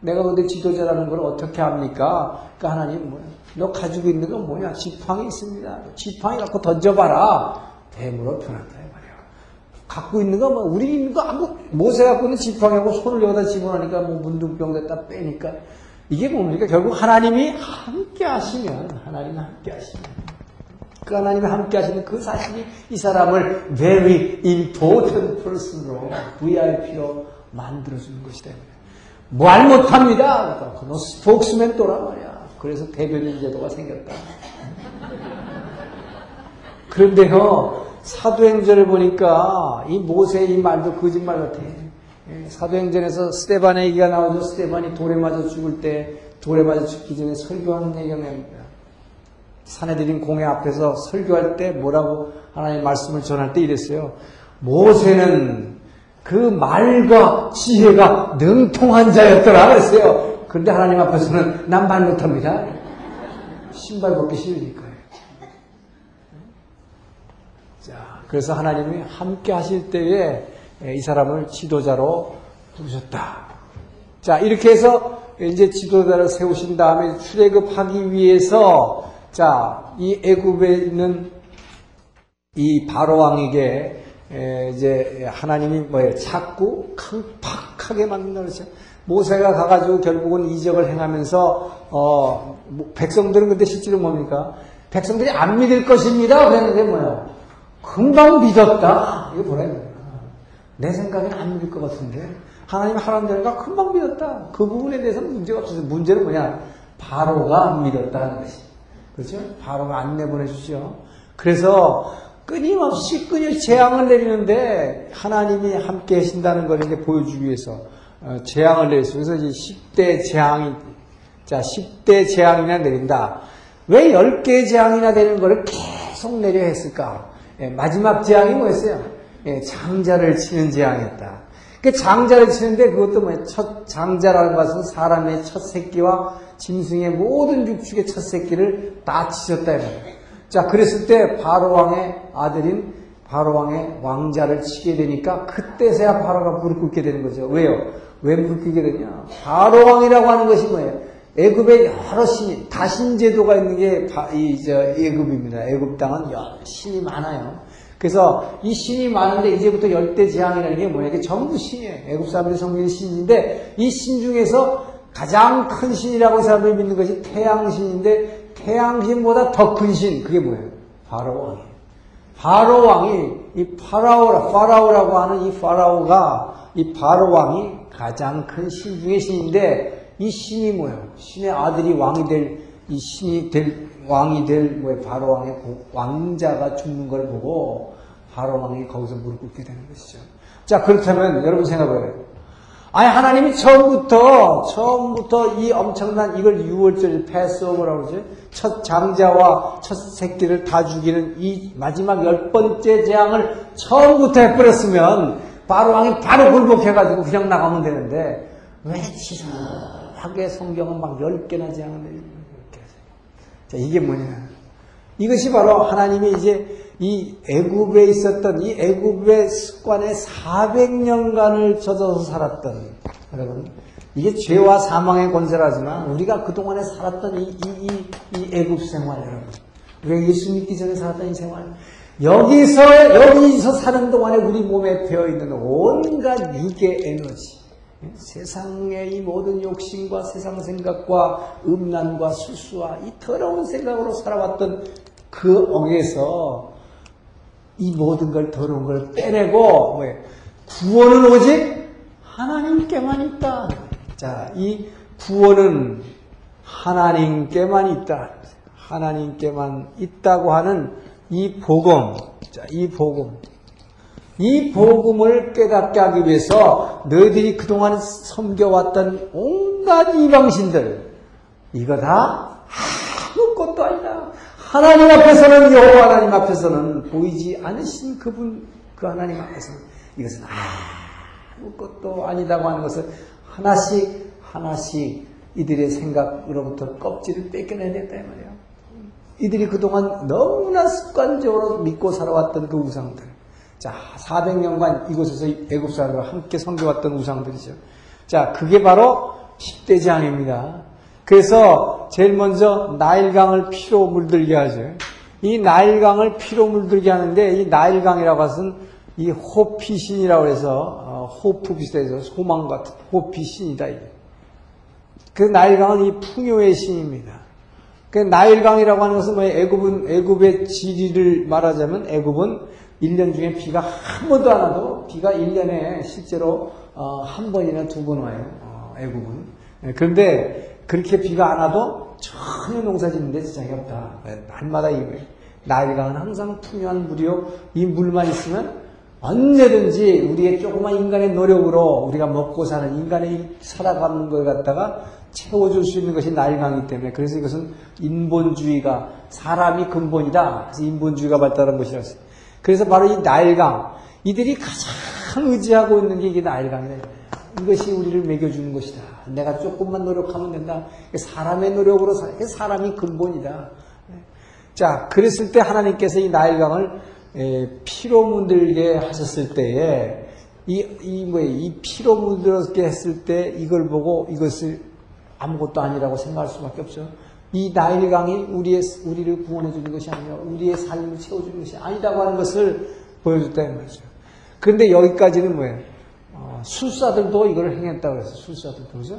Speaker 1: 내가 근데 지도자라는 걸 어떻게 합니까? 그러니까 하나님 뭐야? 너 가지고 있는 건 뭐냐? 지팡이 있습니다. 지팡이 갖고 던져봐라. 뱀으로 변한다. 갖고 있는 거 뭐 우리 있는 거 아무 모세 갖고 있는 지팡이하고 손을 여기다 집어넣으니까 뭐 문둥병 됐다 빼니까 이게 뭡니까? 결국 하나님이 함께 하시면 하나님이 함께 하시면 그 하나님이 함께 하시는 그 사실이 이 사람을 very important person으로 VIP로 만들어주는 것이다. 말 못합니다. 너 스포크스맨 또라 말이야. 그래서 대변인 제도가 생겼다. 그런데요, 사도행전을 보니까 이 모세의 이 말도 거짓말 같아. 예, 사도행전에서 스테반의 얘기가 나오죠. 스테반이 돌에 맞아 죽을 때, 돌에 맞아 죽기 전에 설교하는 얘기가 나옵니다. 사내들인 공회 앞에서 설교할 때 뭐라고 하나님의 말씀을 전할 때 이랬어요. 모세는 그 말과 지혜가 능통한 자였더라 그랬어요. 그런데 하나님 앞에서는 난 말 못합니다. 신발 벗기 싫으니까요. 자, 그래서 하나님이 함께 하실 때에 이 사람을 지도자로 부르셨다. 자, 이렇게 해서 이제 지도자를 세우신 다음에 출애굽하기 위해서 자, 이 애굽에 있는 이 바로 왕에게 이제 하나님이 뭐예요? 자꾸 강팍하게 그랬죠. 모세가 가가지고 결국은 이적을 행하면서 어뭐 백성들은 근데 실제로 뭡니까? 백성들이 안 믿을 것입니다. 그랬는데 뭐예요? 금방 믿었다. 이거 뭐라 해야 내 생각엔 안 믿을 것 같은데 하나님 하라는 대로가 금방 믿었다. 그 부분에 대해서는 문제가 없어요. 문제는 뭐냐? 바로가 안 믿었다는 것이. 그렇죠? 바로가 안 내보내주죠. 그래서 끊임없이 끊임없이 재앙을 내리는데 하나님이 함께 하신다는 걸 이제 보여주기 위해서 어, 재앙을 내렸어요. 그래서 이제 10대 재앙이, 자, 10대 재앙이나 내린다. 왜 10개 재앙이나 되는 거를 계속 내려 했을까? 예, 마지막 재앙이 뭐였어요? 예, 장자를 치는 재앙이었다. 그 장자를 치는데 그것도 뭐예요? 첫 장자라는 것은 사람의 첫 새끼와 짐승의 모든 육축의 첫 새끼를 다 치셨다. 자, 그랬을 때 바로왕의 아들인 바로왕의 왕자를 치게 되니까 그때서야 바로가 무릎 꿇게 되는 거죠. 왜요? 왜 꿇게 되냐? 바로왕이라고 하는 것이 뭐예요? 애굽에 여러 신이 다신 제도가 있는 게이저 애굽입니다. 애굽 땅은 여러 신이 많아요. 그래서 이 신이 많은데 이제부터 열대 재앙이라는 게 뭐예요? 이게 전부 신이에요. 애굽 사람들이 섬기는 신인데 이 신 중에서 가장 큰 신이라고 사람들이 믿는 것이 태양신인데 태양신보다 더 큰 신, 그게 뭐예요? 바로 왕이에요. 바로 왕이, 이 파라오, 파라오라고 하는 이 파라오가, 이 바로왕이 가장 큰 신 중의 신인데, 이 신이 뭐예요? 신의 아들이 왕이 될, 이 신이 될, 왕이 될, 뭐예요? 바로 왕의 고- 왕자가 죽는 걸 보고 바로 왕이 거기서 무릎 꿇게 되는 것이죠. 자, 그렇다면 여러분 생각해봐요. 아니, 하나님이 처음부터, 처음부터 이 엄청난 이걸 6월절 패스오버라고 그러죠. 첫 장자와 첫 새끼를 다 죽이는 이 마지막 열 번째 재앙을 처음부터 해버렸으면 바로 왕이 바로 굴복해가지고 그냥 나가면 되는데 왜 치사하게 성경은 막 열 개나 재앙을 이렇게 하세요. 자, 이게 뭐냐. 이것이 바로 하나님이 이제 이 애굽에 있었던 이 애굽의 습관에 400년간을 젖어서 살았던 여러분 이게 죄와 사망의 권세라지만 우리가 그동안에 살았던 이, 이, 이, 이 애굽 생활 여러분 우리가 예수 믿기 전에 살았던 이 생활 여기서 여기서 사는 동안에 우리 몸에 배어 있는 온갖 육의 에너지 세상의 이 모든 욕심과 세상 생각과 음란과 수수와 이 더러운 생각으로 살아왔던 그 엉에서 이 모든 걸 더러운 걸 빼내고? 구원은 오직 하나님께만 있다. 자, 이 구원은 하나님께만 있다. 하나님께만 있다고 하는 이 복음. 자, 이 복음. 이 복음을 깨닫게 하기 위해서 너희들이 그동안 섬겨왔던 온갖 이방신들 이거 다 아무것도 아니다. 하나님 앞에서는 여호와 하나님 앞에서는 보이지 않으신 그분 그 하나님 앞에서는 이것은 아무것도 아니다고 하는 것을 하나씩 하나씩 이들의 생각으로부터 껍질을 뺏겨내야 된다 이 말이에요. 이들이 그동안 너무나 습관적으로 믿고 살아왔던 그 우상들. 자, 400년간 이곳에서 애굽 사람들과 함께 섬겨왔던 우상들이죠. 자, 그게 바로 10대 재앙입니다. 그래서 제일 먼저 나일강을 피로 물들게 하죠. 이 나일강을 피로 물들게 하는데 이 나일강이라고 해서는 이 호피신이라고 해서 어, 호프 비슷해서 소망 같은 호피 신이다 이게. 그 나일강은 이 풍요의 신입니다. 그 나일강이라고 하는 것은 뭐 애굽은 애굽의 지리를 말하자면 애굽은 1년 중에 비가 한 번도 안 와도 비가 1년에 실제로 어, 한 번이나 두 번 와요. 어, 애굽은. 예, 그런데 그렇게 비가 안 와도 전혀 농사 짓는데 지장이 없다. 예, 날마다 이 나일강은 항상 풍요한 물이요. 이 물만 있으면 언제든지 우리의 조그만 인간의 노력으로 우리가 먹고 사는 인간의 살아가는 걸 갖다가 채워줄 수 있는 것이 나일강이기 때문에 그래서 이것은 인본주의가 사람이 근본이다. 그래서 인본주의가 발달한 했어요. 그래서 바로 이 나일강 이들이 가장 의지하고 있는 게 이게 나일강이다. 이것이 우리를 먹여주는 것이다. 내가 조금만 노력하면 된다. 사람의 노력으로 사, 사람이 근본이다. 자, 그랬을 때 하나님께서 이 나일강을 에, 피로 문들게 하셨을 때에 이, 이, 뭐, 이 피로 문들게 했을 때 이걸 보고 이것을 아무것도 아니라고 생각할 수 밖에 없죠. 이 나일강이 우리의, 우리를 구원해주는 것이 아니라 우리의 삶을 채워주는 것이 아니다고 하는 것을 보여줬다는 거죠. 그런데 여기까지는 뭐예요? 어, 술사들도 이걸 행했다고 그랬어요. 술사들도. 그죠?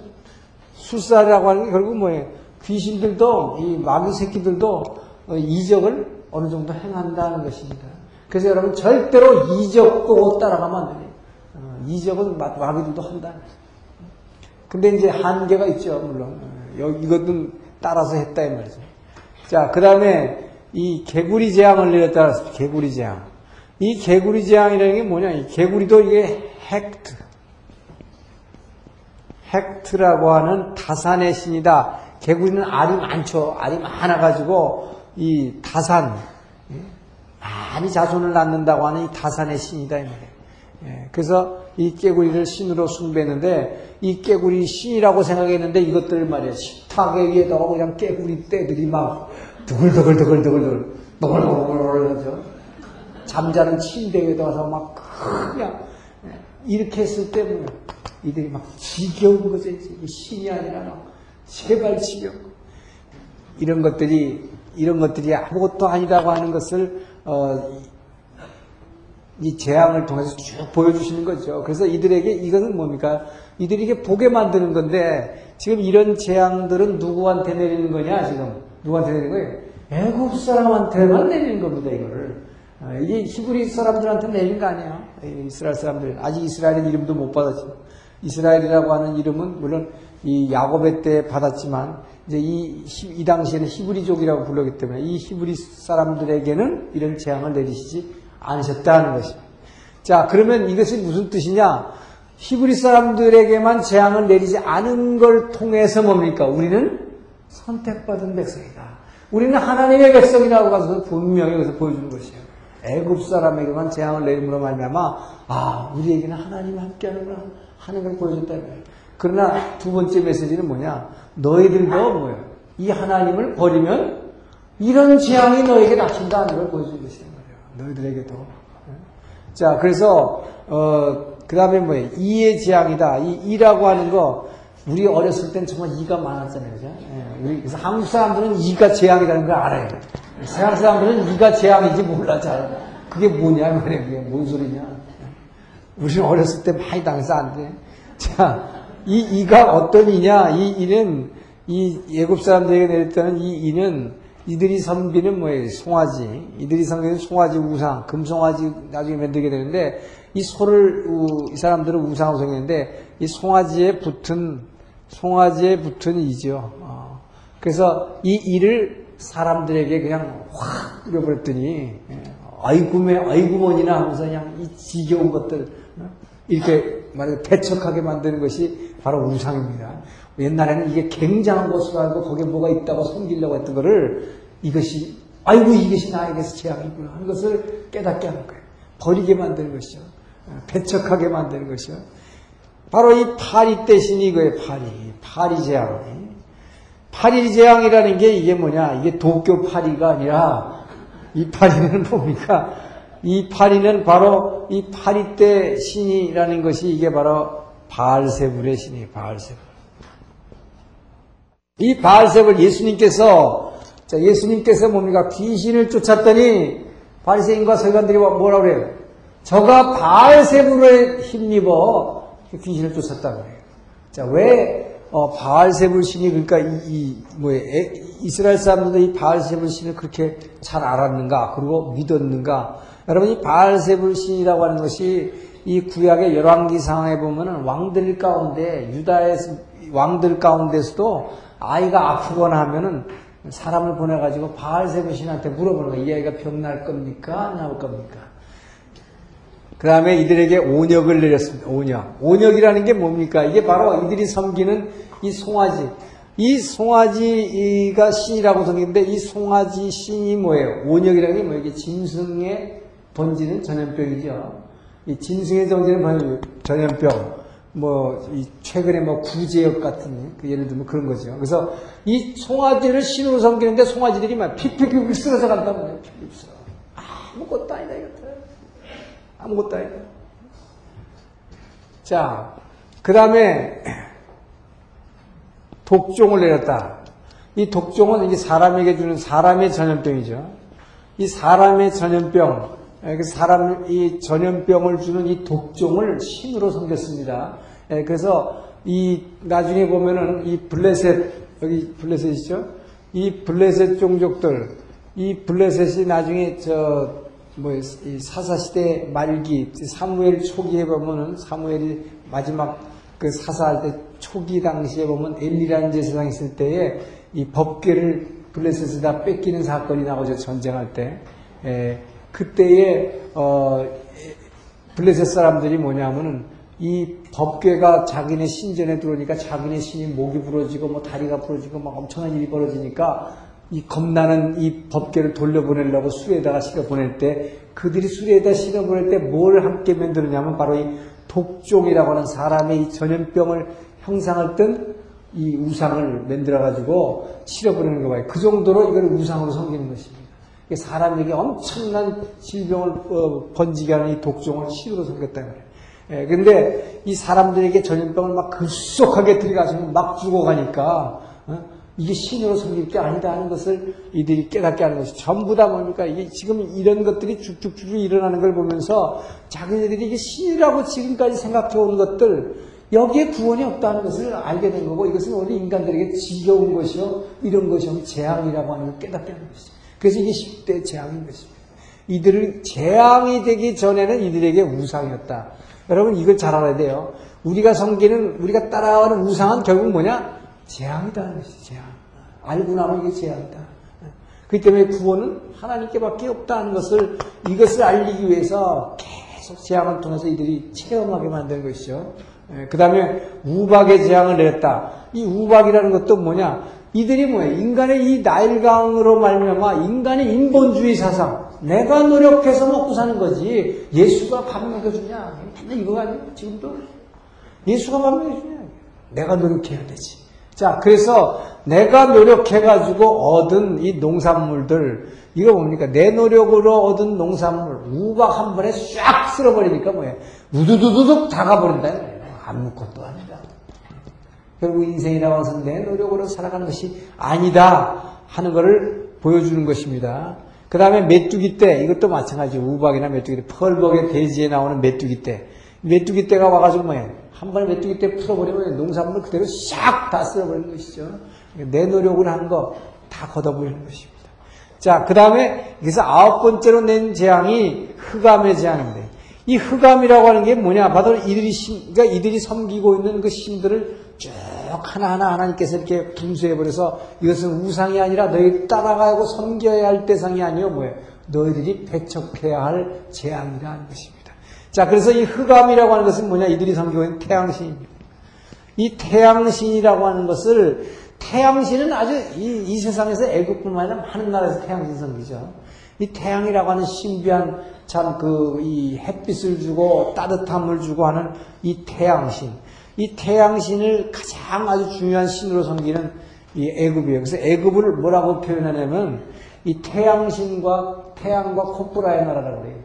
Speaker 1: 술사라고 하는 게 결국 뭐예요? 귀신들도, 이 마귀 새끼들도 어, 이적을 어느 정도 행한다는 것입니다. 그래서 여러분 절대로 이적도 따라가면 안 돼요. 어, 이적은 마- 마귀들도 한다. 근데 이제 한계가 있죠, 물론. 어, 이것은 따라서 했다 이 말이죠. 자, 그 다음에 이 개구리 재앙을 내렸다. 개구리 재앙. 이 개구리 재앙이라는 게 뭐냐? 이 개구리도 이게 헥트. 헥트라고 하는 다산의 신이다. 개구리는 알이 많죠. 알이 많아가지고 이 다산, 예? 많이 자손을 낳는다고 이 다산의 신이다. 이 말이에요. 예, 그래서 이 깨구리를 신으로 숭배했는데 이 깨구리 신이라고 생각했는데 이것들 말이야 식탁에 위에다가 그냥 깨구리 떼들이 막 두글두글두글두글 너글너글 하죠. 잠자는 침대 위에다 가서 막 그냥 예, 이렇게 했을 때 뭐, 이들이 막 지겨운 거죠. 신이 아니라 막 제발 지겨운 거. 이런 것들이 이런 것들이 아무것도 아니라고 하는 것을 어, 이 재앙을 통해서 쭉 보여주시는 거죠. 그래서 이들에게 이것은 뭡니까? 이들에게 보게 만드는 건데 지금 이런 재앙들은 누구한테 내리는 거냐 지금 누구한테 내리는 거예요? 애굽 사람한테만 내리는 겁니다 이거를. 아, 이게 히브리 사람들한테 내리는 거 아니야? 이 이스라엘 사람들 아직 이스라엘은 이름도 못 받았지. 이스라엘이라고 하는 이름은 물론 이 야곱의 때 받았지만 이제 이, 이 당시에는 히브리족이라고 불렀기 때문에 이 히브리 사람들에게는 이런 재앙을 내리시지 않으셨다는 것입니다. 자, 그러면 이것이 무슨 뜻이냐? 히브리 사람들에게만 재앙을 내리지 않은 걸 통해서 뭡니까? 우리는 선택받은 백성이다. 우리는 하나님의 백성이라고 가서 분명히 여기서 보여주는 것이에요. 애굽 사람에게만 재앙을 내림으로 말미암아 아 우리에게는 하나님이 함께하는구나 하는 걸 보여줬다는 거예요. 그러나 두 번째 메시지는 뭐냐? 너희들도 뭐예요? 이 하나님을 버리면 이런 재앙이 너에게 닥친다는 걸 보여주는 것이란 말이에요. 너희들에게도. 자, 그래서 어, 그 다음에 뭐예요? 이의 재앙이다. 이 이라고 하는 거 우리 어렸을 땐 정말 이가 많았잖아요. 그죠? 예, 그래서 한국 사람들은 이가 재앙이라는 걸 알아요. 서양 사람들은 이가 재앙인지 몰라 잘. 그게 뭐냐 말이에요. 그게 뭔 소리냐. 우리는 어렸을 때 많이 당해서 안 돼. 자, 이 이가 어떤 이냐? 이 이는 이 예굽 사람들에게 내렸다는 이 이는 이들이 섬기는 뭐예요? 송아지. 이들이 섬기는 송아지 우상, 금송아지 나중에 만들게 되는데 이 소를 이 사람들은 우상으로 섬기는데 이 송아지에 붙은 송아지에 붙은 이죠. 어. 그래서 이 이를 사람들에게 그냥 확 뿌려버렸더니 예, 아이구매 아이구머니나 하면서 그냥 이 지겨운 것들 어? 이렇게 말해 배척하게 만드는 것이 바로 우상입니다. 옛날에는 이게 굉장한 것으로 알고 거기에 뭐가 있다고 섬기려고 했던 거를 이것이 아이고 이것이 나에게서 재앙이구나 하는 것을 깨닫게 하는 거예요. 버리게 만드는 것이죠. 배척하게 만드는 것이요. 바로 이 파리 대신이 이거예요. 파리. 파리 재앙. 파리 재앙이라는 게 이게 뭐냐? 이게 도쿄 파리가 아니라 이 파리는 뭡니까? 이 파리는 바로 이 파리 때 신이라는 것이 이게 바로 바알세불의 신이 바알세불. 이 바알세불 예수님께서 자 예수님께서 뭡니까? 귀신을 쫓았더니 바리새인과 서기관들이 뭐라 그래요? 저가 바알세불에 힘입어 귀신을 쫓았다 그래요. 자, 왜 어, 바알세불 신이 그러니까 이, 이 뭐에 이스라엘 사람들도 이 바알세불 신을 그렇게 잘 알았는가 그리고 믿었는가? 여러분 이 바알세불 신이라고 하는 것이 이 구약의 열왕기 상황에 보면은 왕들 가운데 유다의 왕들 가운데서도 아이가 아프거나 하면은 사람을 보내 가지고 바알세불 신한테 물어보는 거야. 이 아이가 병날 겁니까? 안 나올 겁니까? 그 다음에 이들에게 온역을 내렸습니다. 온역. 온역이라는 게 뭡니까? 이게 바로 이들이 섬기는 이 송아지. 이 송아지가 신이라고 섬기는데 이 송아지 신이 뭐예요? 온역이라는 게 뭐예요? 이게 짐승에 번지는 전염병이죠. 이 짐승에 번지는 전염병. 뭐, 이 최근에 뭐 구제역 같은, 그 예를 들면 그런 거죠. 그래서 이 송아지를 신으로 섬기는데 송아지들이 막 피피피 쓰러져 간다는 거예요. 피피피 쓰러. 아무것도 아니다, 이것들. 아무것도 아니다. 자, 그 다음에 독종을 내렸다. 이 독종은 이게 사람에게 주는 사람의 전염병이죠. 이 사람의 전염병, 그 사람 이 전염병을 주는 이 독종을 신으로 섬겼습니다. 그래서 이 나중에 보면은 이 블레셋 여기 블레셋이죠. 이 블레셋 종족들, 이 블레셋이 나중에 저 뭐, 이 사사 시대 말기, 사무엘 초기에 보면은, 사무엘이 마지막 그 사사할 때 초기 당시에 보면 엘리라는 제사장 있을 때에 이 법궤를 블레셋에다 뺏기는 사건이 나오죠, 전쟁할 때. 에, 그때에, 어, 블레셋 사람들이 뭐냐면은 이 법궤가 자기네 신전에 들어오니까 자기네 신이 목이 부러지고 뭐 다리가 부러지고 막 엄청난 일이 벌어지니까 이 겁나는 이 법계를 돌려보내려고 수레에다가 실어 보낼 때 그들이 수레에다 실어 보낼 때 뭘 함께 만드느냐면 바로 이 독종이라고 하는 사람의 이 전염병을 형상했던 이 우상을 만들어 가지고 실어 보내는 거 봐요. 그 정도로 이걸 우상으로 섬기는 것입니다. 사람에게 엄청난 질병을 어, 번지게 하는 이 독종을 신으로 섬겼다는 거예요. 예, 근데 이 사람들에게 전염병을 막 급속하게 들이가시면 막 죽어가니까 어? 이게 신으로 섬길 게 아니다 하는 것을 이들이 깨닫게 하는 것이 전부 다 뭡니까? 이게 지금 이런 것들이 쭉쭉쭉 일어나는 걸 보면서 자기네들이 이게 신이라고 지금까지 생각해 온 것들 여기에 구원이 없다는 것을 알게 된 거고 이것은 우리 인간들에게 지겨운 것이요 이런 것이 재앙이라고 하는 걸 깨닫게 하는 것이죠. 그래서 이게 10대 재앙인 것입니다. 이들을 재앙이 되기 전에는 이들에게 우상이었다. 여러분 이걸 잘 알아야 돼요. 우리가 섬기는 우리가 따라가는 우상은 결국 뭐냐? 재앙이다 것이 재앙. 알고 나면 이게 재앙이다. 그 때문에 구원은 하나님께밖에 없다는 것을 이것을 알리기 위해서 계속 재앙을 통해서 이들이 체험하게 만드는 것이죠. 그 다음에 우박의 재앙을 내렸다. 이 우박이라는 것도 뭐냐? 이들이 뭐야? 인간의 이 나일강으로 말미암아 인간의 인본주의 사상. 내가 노력해서 먹고 사는 거지. 예수가 밥 먹여주냐? 맨날 이거 아니야? 지금도 예수가 밥 먹여주냐? 내가 노력해야 되지. 자, 그래서 내가 노력해가지고 얻은 이 농산물들, 이거 뭡니까? 내 노력으로 얻은 농산물, 우박 한 번에 싹 쓸어버리니까 뭐예요? 우두두두둑 다 가버린다. 아무것도 아니다. 결국 인생이라고 해서 내 노력으로 살아가는 것이 아니다 하는 것을 보여주는 것입니다. 그 다음에 메뚜기 때, 이것도 마찬가지 우박이나 메뚜기 때, 펄벅의 대지에 나오는 메뚜기 때. 메뚜기 때가 와가지고 뭐예요? 한 번에 메뚜기 때 풀어버리면 농산물 그대로 싹 다 쓸어버리는 것이죠. 내 노력을 한 거 다 걷어버리는 것입니다. 자, 그 다음에 여기서 아홉 번째로 낸 재앙이 흑암의 재앙인데, 이 흑암이라고 하는 게 뭐냐? 바로 이들이 신, 그러니까 이들이 섬기고 있는 그 신들을 쭉 하나하나 하나님께서 이렇게 분수해버려서 이것은 우상이 아니라 너희 따라가고 섬겨야 할 대상이 아니요 뭐예요? 너희들이 배척해야 할 재앙이라는 것입니다. 자, 그래서 이 흑암이라고 하는 것은 뭐냐? 이들이 섬기고 있는 태양신입니다. 이 태양신이라고 하는 것을 태양신은 아주 이, 이 세상에서 애국뿐만 아니라 많은 나라에서 태양신 섬기죠. 이 태양이라고 하는 신비한 참 그 이 햇빛을 주고 따뜻함을 주고 하는 이 태양신. 이 태양신을 가장 아주 중요한 신으로 섬기는 이 애굽이에요. 그래서 애굽을 뭐라고 표현하냐면 이 태양신과 태양과 코브라의 나라라고 그래요.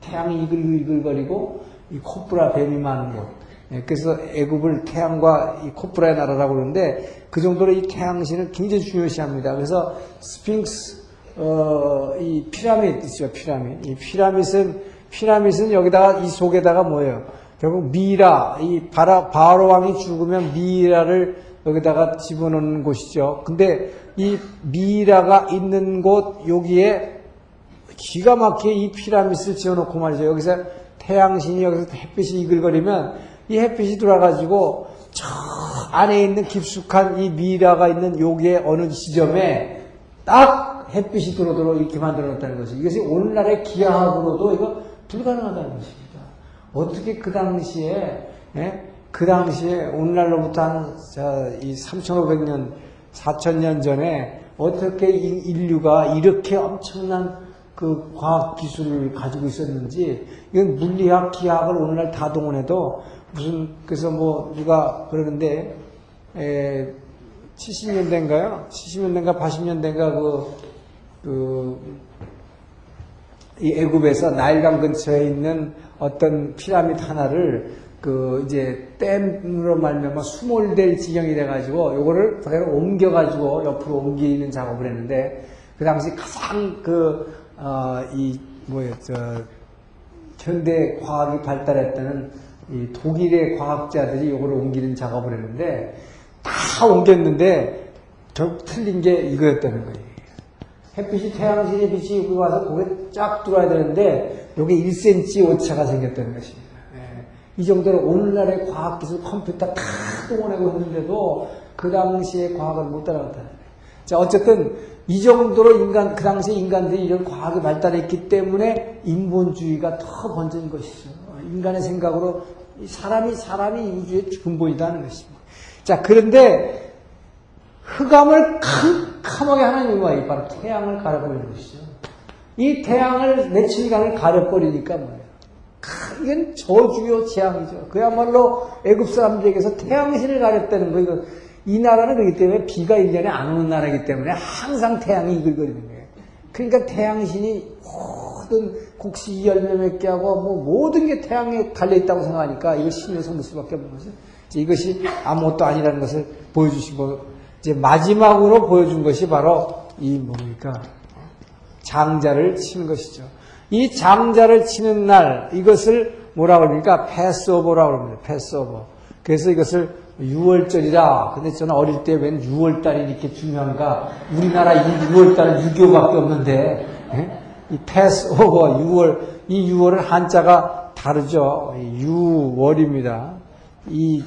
Speaker 1: 태양이 이글이글거리고 이 코브라 뱀이 많은 곳. 예, 그래서 애굽을 태양과 이 코브라의 나라라고 그러는데 그 정도로 이 태양신을 굉장히 중요시합니다. 그래서 스핑크스 어, 이 피라밋 있죠, 피라밋. 이 피라밋은 피라밋은 여기다가 이 속에다가 뭐예요? 결국 미라, 이 바라, 바로 왕이 죽으면 미라를 여기다가 집어넣는 곳이죠. 근데 이 미라가 있는 곳 여기에 기가 막히게 이 피라밋을 지어놓고 말이죠. 여기서 태양신이 여기서 햇빛이 이글거리면 이 햇빛이 돌아가지고 저 안에 있는 깊숙한 이 미라가 있는 여기에 어느 지점에 딱 햇빛이 들어들어 이렇게 만들어 놨다는 것이 이것이 오늘날의 기하학으로도 이거 불가능하다는 것입니다. 어떻게 그 당시에 예? 그 당시에 오늘날로부터 한 이 3,500년, 4,000년 전에 어떻게 인류가 이렇게 엄청난 그 과학 기술을 가지고 있었는지 이건 물리학, 기하학을 오늘날 다 동원해도 무슨 그래서 뭐 누가 그러는데 에, 70년대인가요? 70년대인가 80년대인가 그, 그, 이 애굽에서 나일강 근처에 있는 어떤 피라미드 하나를 그 이제 댐으로 말미암아 수몰될 지경이 돼가지고 요거를 그대로 옮겨가지고 옆으로 옮기는 작업을 했는데 그 당시 가장 그 어이저 현대 과학이 발달했다는 이 독일의 과학자들이 요거를 옮기는 작업을 했는데 다 옮겼는데 결국 틀린 게 이거였다는 거예요. 햇빛이 태양신의 빛이 여기 와서 거기에 쫙 들어와야 되는데 여기 1cm 오차가 생겼다는 것입니다. 예. 이 정도로 오늘날의 과학기술 컴퓨터 다 동원하고 있는데도 그 당시의 과학을 못 따라갔다. 자, 어쨌든 이 정도로 인간, 그 당시 인간들이 이런 과학이 발달했기 때문에 인본주의가 더 번진 것이죠. 인간의 생각으로 사람이, 사람이 우주의 근본이다는 것입니다. 자, 그런데 흑암을 캄캄하게 하나님이 와 바로 태양을 가려버리는 것이죠. 이 태양을 며칠간을 가려버리니까 뭐예요? 이건 저주요 재앙이죠. 그야말로 애굽 사람들에게서 태양신을 가렸다는 거 이거 이 나라는 그렇기 때문에 비가 1년에 안 오는 나라이기 때문에 항상 태양이 이글거리는 거예요. 그러니까 태양신이 모든 곡식 열매 맺게 하고 뭐 모든 게 태양에 달려 있다고 생각하니까 이거 신을 섬길 수밖에 없는 거죠. 이것이 아무것도 아니라는 것을 보여주시고 이제 마지막으로 보여준 것이 바로 이 뭡니까 장자를 치는 것이죠. 이 장자를 치는 날 이것을 뭐라고 그러니까 패스오버라고 합니다. 패스오버. 그래서 이것을 6월절이라. 근데 저는 어릴 때 웬 6월달이 이렇게 중요한가? 우리나라 6월달은 6.25밖에 없는데, 예? 이 패스 오버 6월 이 6월은 한자가 다르죠. 6월입니다. 이,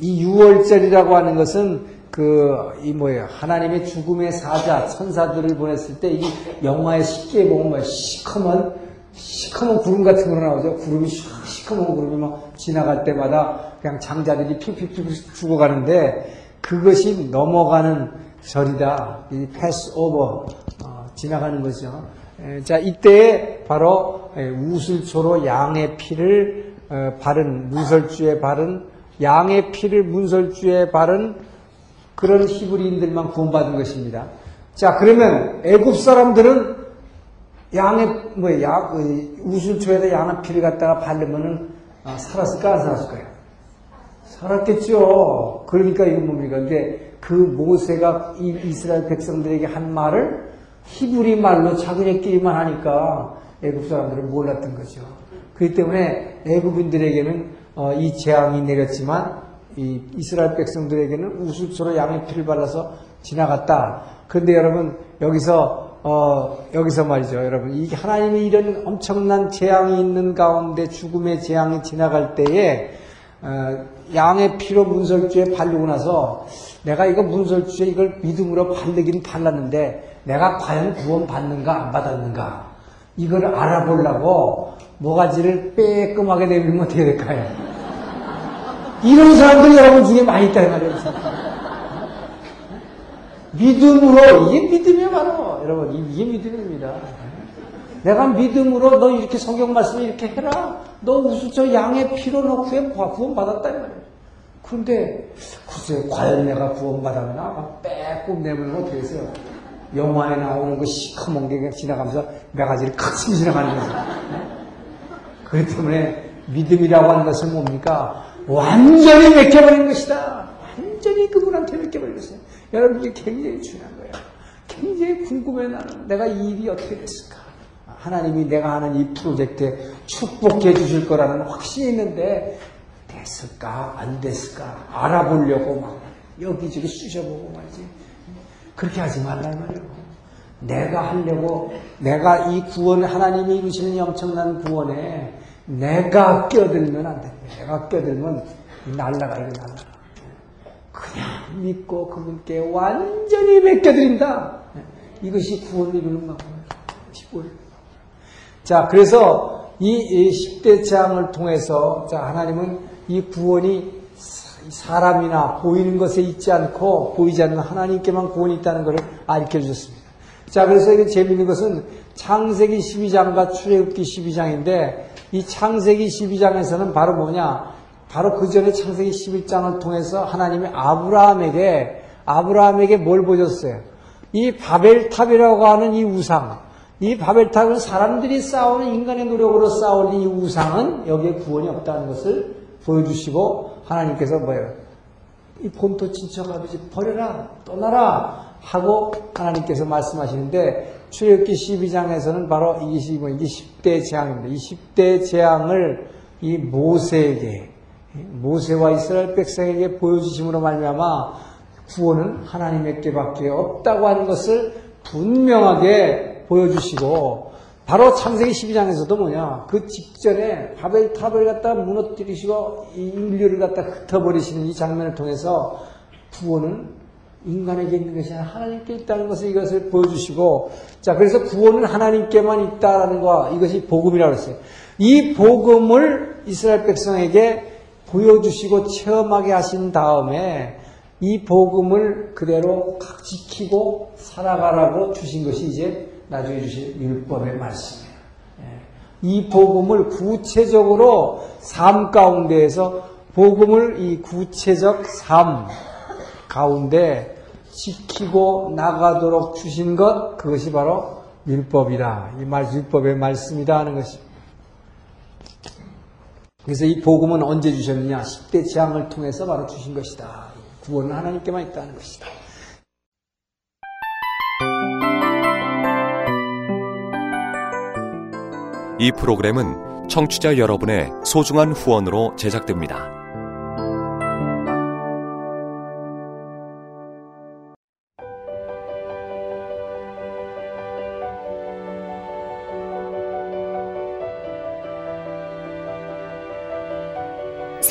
Speaker 1: 이 6월절이라고 하는 것은 그, 이 뭐예요. 하나님의 죽음의 사자, 천사들을 보냈을 때 이 영화에 쉽게 보면 뭐 시커먼, 시커먼 구름 같은 거 나오죠. 구름이 시커먼 구름이 막 지나갈 때마다 그냥 장자들이 픽픽픽 죽어가는데 그것이 넘어가는 절이다. 이 pass over, 어, 지나가는 거죠. 에, 자, 이때에 바로 에, 우슬초로 양의 피를 어, 바른, 문설주에 바른, 양의 피를 문설주에 바른 그런 히브리인들만 구원받은 것입니다. 자, 그러면 애굽 사람들은 양의 뭐 양, 우슬초에다 양의 피를 갖다가 바르면은 아, 살았을까 안 살았을까요? 살았겠죠. 그러니까 이건 뭡니까? 근데 그 모세가 이 이스라엘 백성들에게 한 말을 히브리 말로 자기네끼리만 하니까 애굽 사람들은 몰랐던 거죠. 그렇기 때문에 애굽인들에게는 어, 이 재앙이 내렸지만 이 이스라엘 백성들에게는 우슬초로 양의 피를 발라서 지나갔다. 그런데 여러분 여기서 어, 여기서 말이죠, 여러분 이 하나님의 이런 엄청난 재앙이 있는 가운데 죽음의 재앙이 지나갈 때에 어, 양의 피로 문설주에 바르고 나서 내가 이거 문설주에 이걸 믿음으로 바르긴 발랐는데 내가 과연 구원 받는가 안 받았는가 이걸 알아보려고 모가지를 빼끔하게 내밀면 어떻게 될까요? 이런 사람들이 여러분 중에 많이 있다 말이에요. 믿음으로 이게 믿음이야말로 여러분 이게 믿음입니다. 내가 믿음으로 너 이렇게 성경 말씀을 이렇게 해라. 너 우수저 양의 피로 너 구원 받았다 이 말이에요. 그런데 글쎄 과연 내가 구원 받았나? 빼꼼 내면 어떻게 했어요? 영화에 나오는 그 시커먼 게 지나가면서 매가지를 크게 지나가는 거죠. 그렇기 때문에 믿음이라고 하는 것은 뭡니까? 완전히 맥혀버린 것이다. 완전히 그분한테 맥혀버린 것이다. 여러분 이게 굉장히 중요한 거예요. 굉장히 궁금해 나는 내가 이 일이 어떻게 됐을까? 하나님이 내가 하는 이 프로젝트에 축복해 주실 거라는 확신이 있는데 됐을까 안 됐을까 알아보려고 막 여기저기 쑤셔보고 말이지 그렇게 하지 말란 말이에요. 내가 하려고 내가 이 구원 하나님이 이루시는 엄청난 구원에 내가 껴들면 안 돼. 내가 껴들면 날라가 이거 날라가. 그냥 믿고 그분께 완전히 맡겨드린다. 이것이 구원을 이루는 거고요. 자, 그래서 이 10대 재앙을 통해서 자, 하나님은 이 구원이 사람이나 보이는 것에 있지 않고 보이지 않는 하나님께만 구원이 있다는 것을 알려 주셨습니다. 자, 그래서 이게 재미있는 것은 창세기 12장과 출애굽기 12장인데 이 창세기 12장에서는 바로 뭐냐? 바로 그 전에 창세기 11장을 통해서 하나님이 아브라함에게 아브라함에게 뭘 보여줬어요? 이 바벨탑이라고 하는 이 우상, 이 바벨탑은 사람들이 쌓아오는 인간의 노력으로 쌓아올린 이 우상은 여기에 구원이 없다는 것을 보여주시고 하나님께서 뭐예요? 이 본토 친척 아버지 버려라 떠나라 하고 하나님께서 말씀하시는데 출애굽기 12장에서는 바로 이것이 뭐 이게 10대 재앙입니다. 이 10대 재앙을 이 모세에게 모세와 이스라엘 백성에게 보여주심으로 말미암아 구원은 하나님에게밖에 없다고 하는 것을 분명하게 보여주시고 바로 창세기 12장에서도 뭐냐 그 직전에 바벨 탑을 갖다 무너뜨리시고 인류를 갖다 흩어버리시는 이 장면을 통해서 구원은 인간에게 있는 것이 아니라 하나님께 있다는 것을 이것을 보여주시고 자 그래서 구원은 하나님께만 있다라는 거 이것이 복음이라고 했어요. 이 복음을 이스라엘 백성에게 보여주시고 체험하게 하신 다음에 이 복음을 그대로 지키고 살아가라고 주신 것이 이제 나중에 주신 율법의 말씀이에요. 예. 이 복음을 구체적으로 삶 가운데에서 복음을 이 구체적 삶 가운데 지키고 나가도록 주신 것 그것이 바로 율법이다. 이 말 율법의 말씀이다 하는 것입니다. 그래서 이 복음은 언제 주셨느냐? 10대 재앙을 통해서 바로 주신 것이다. 구원은 하나님께만 있다는 것이다.
Speaker 2: 이 프로그램은 청취자 여러분의 소중한 후원으로 제작됩니다.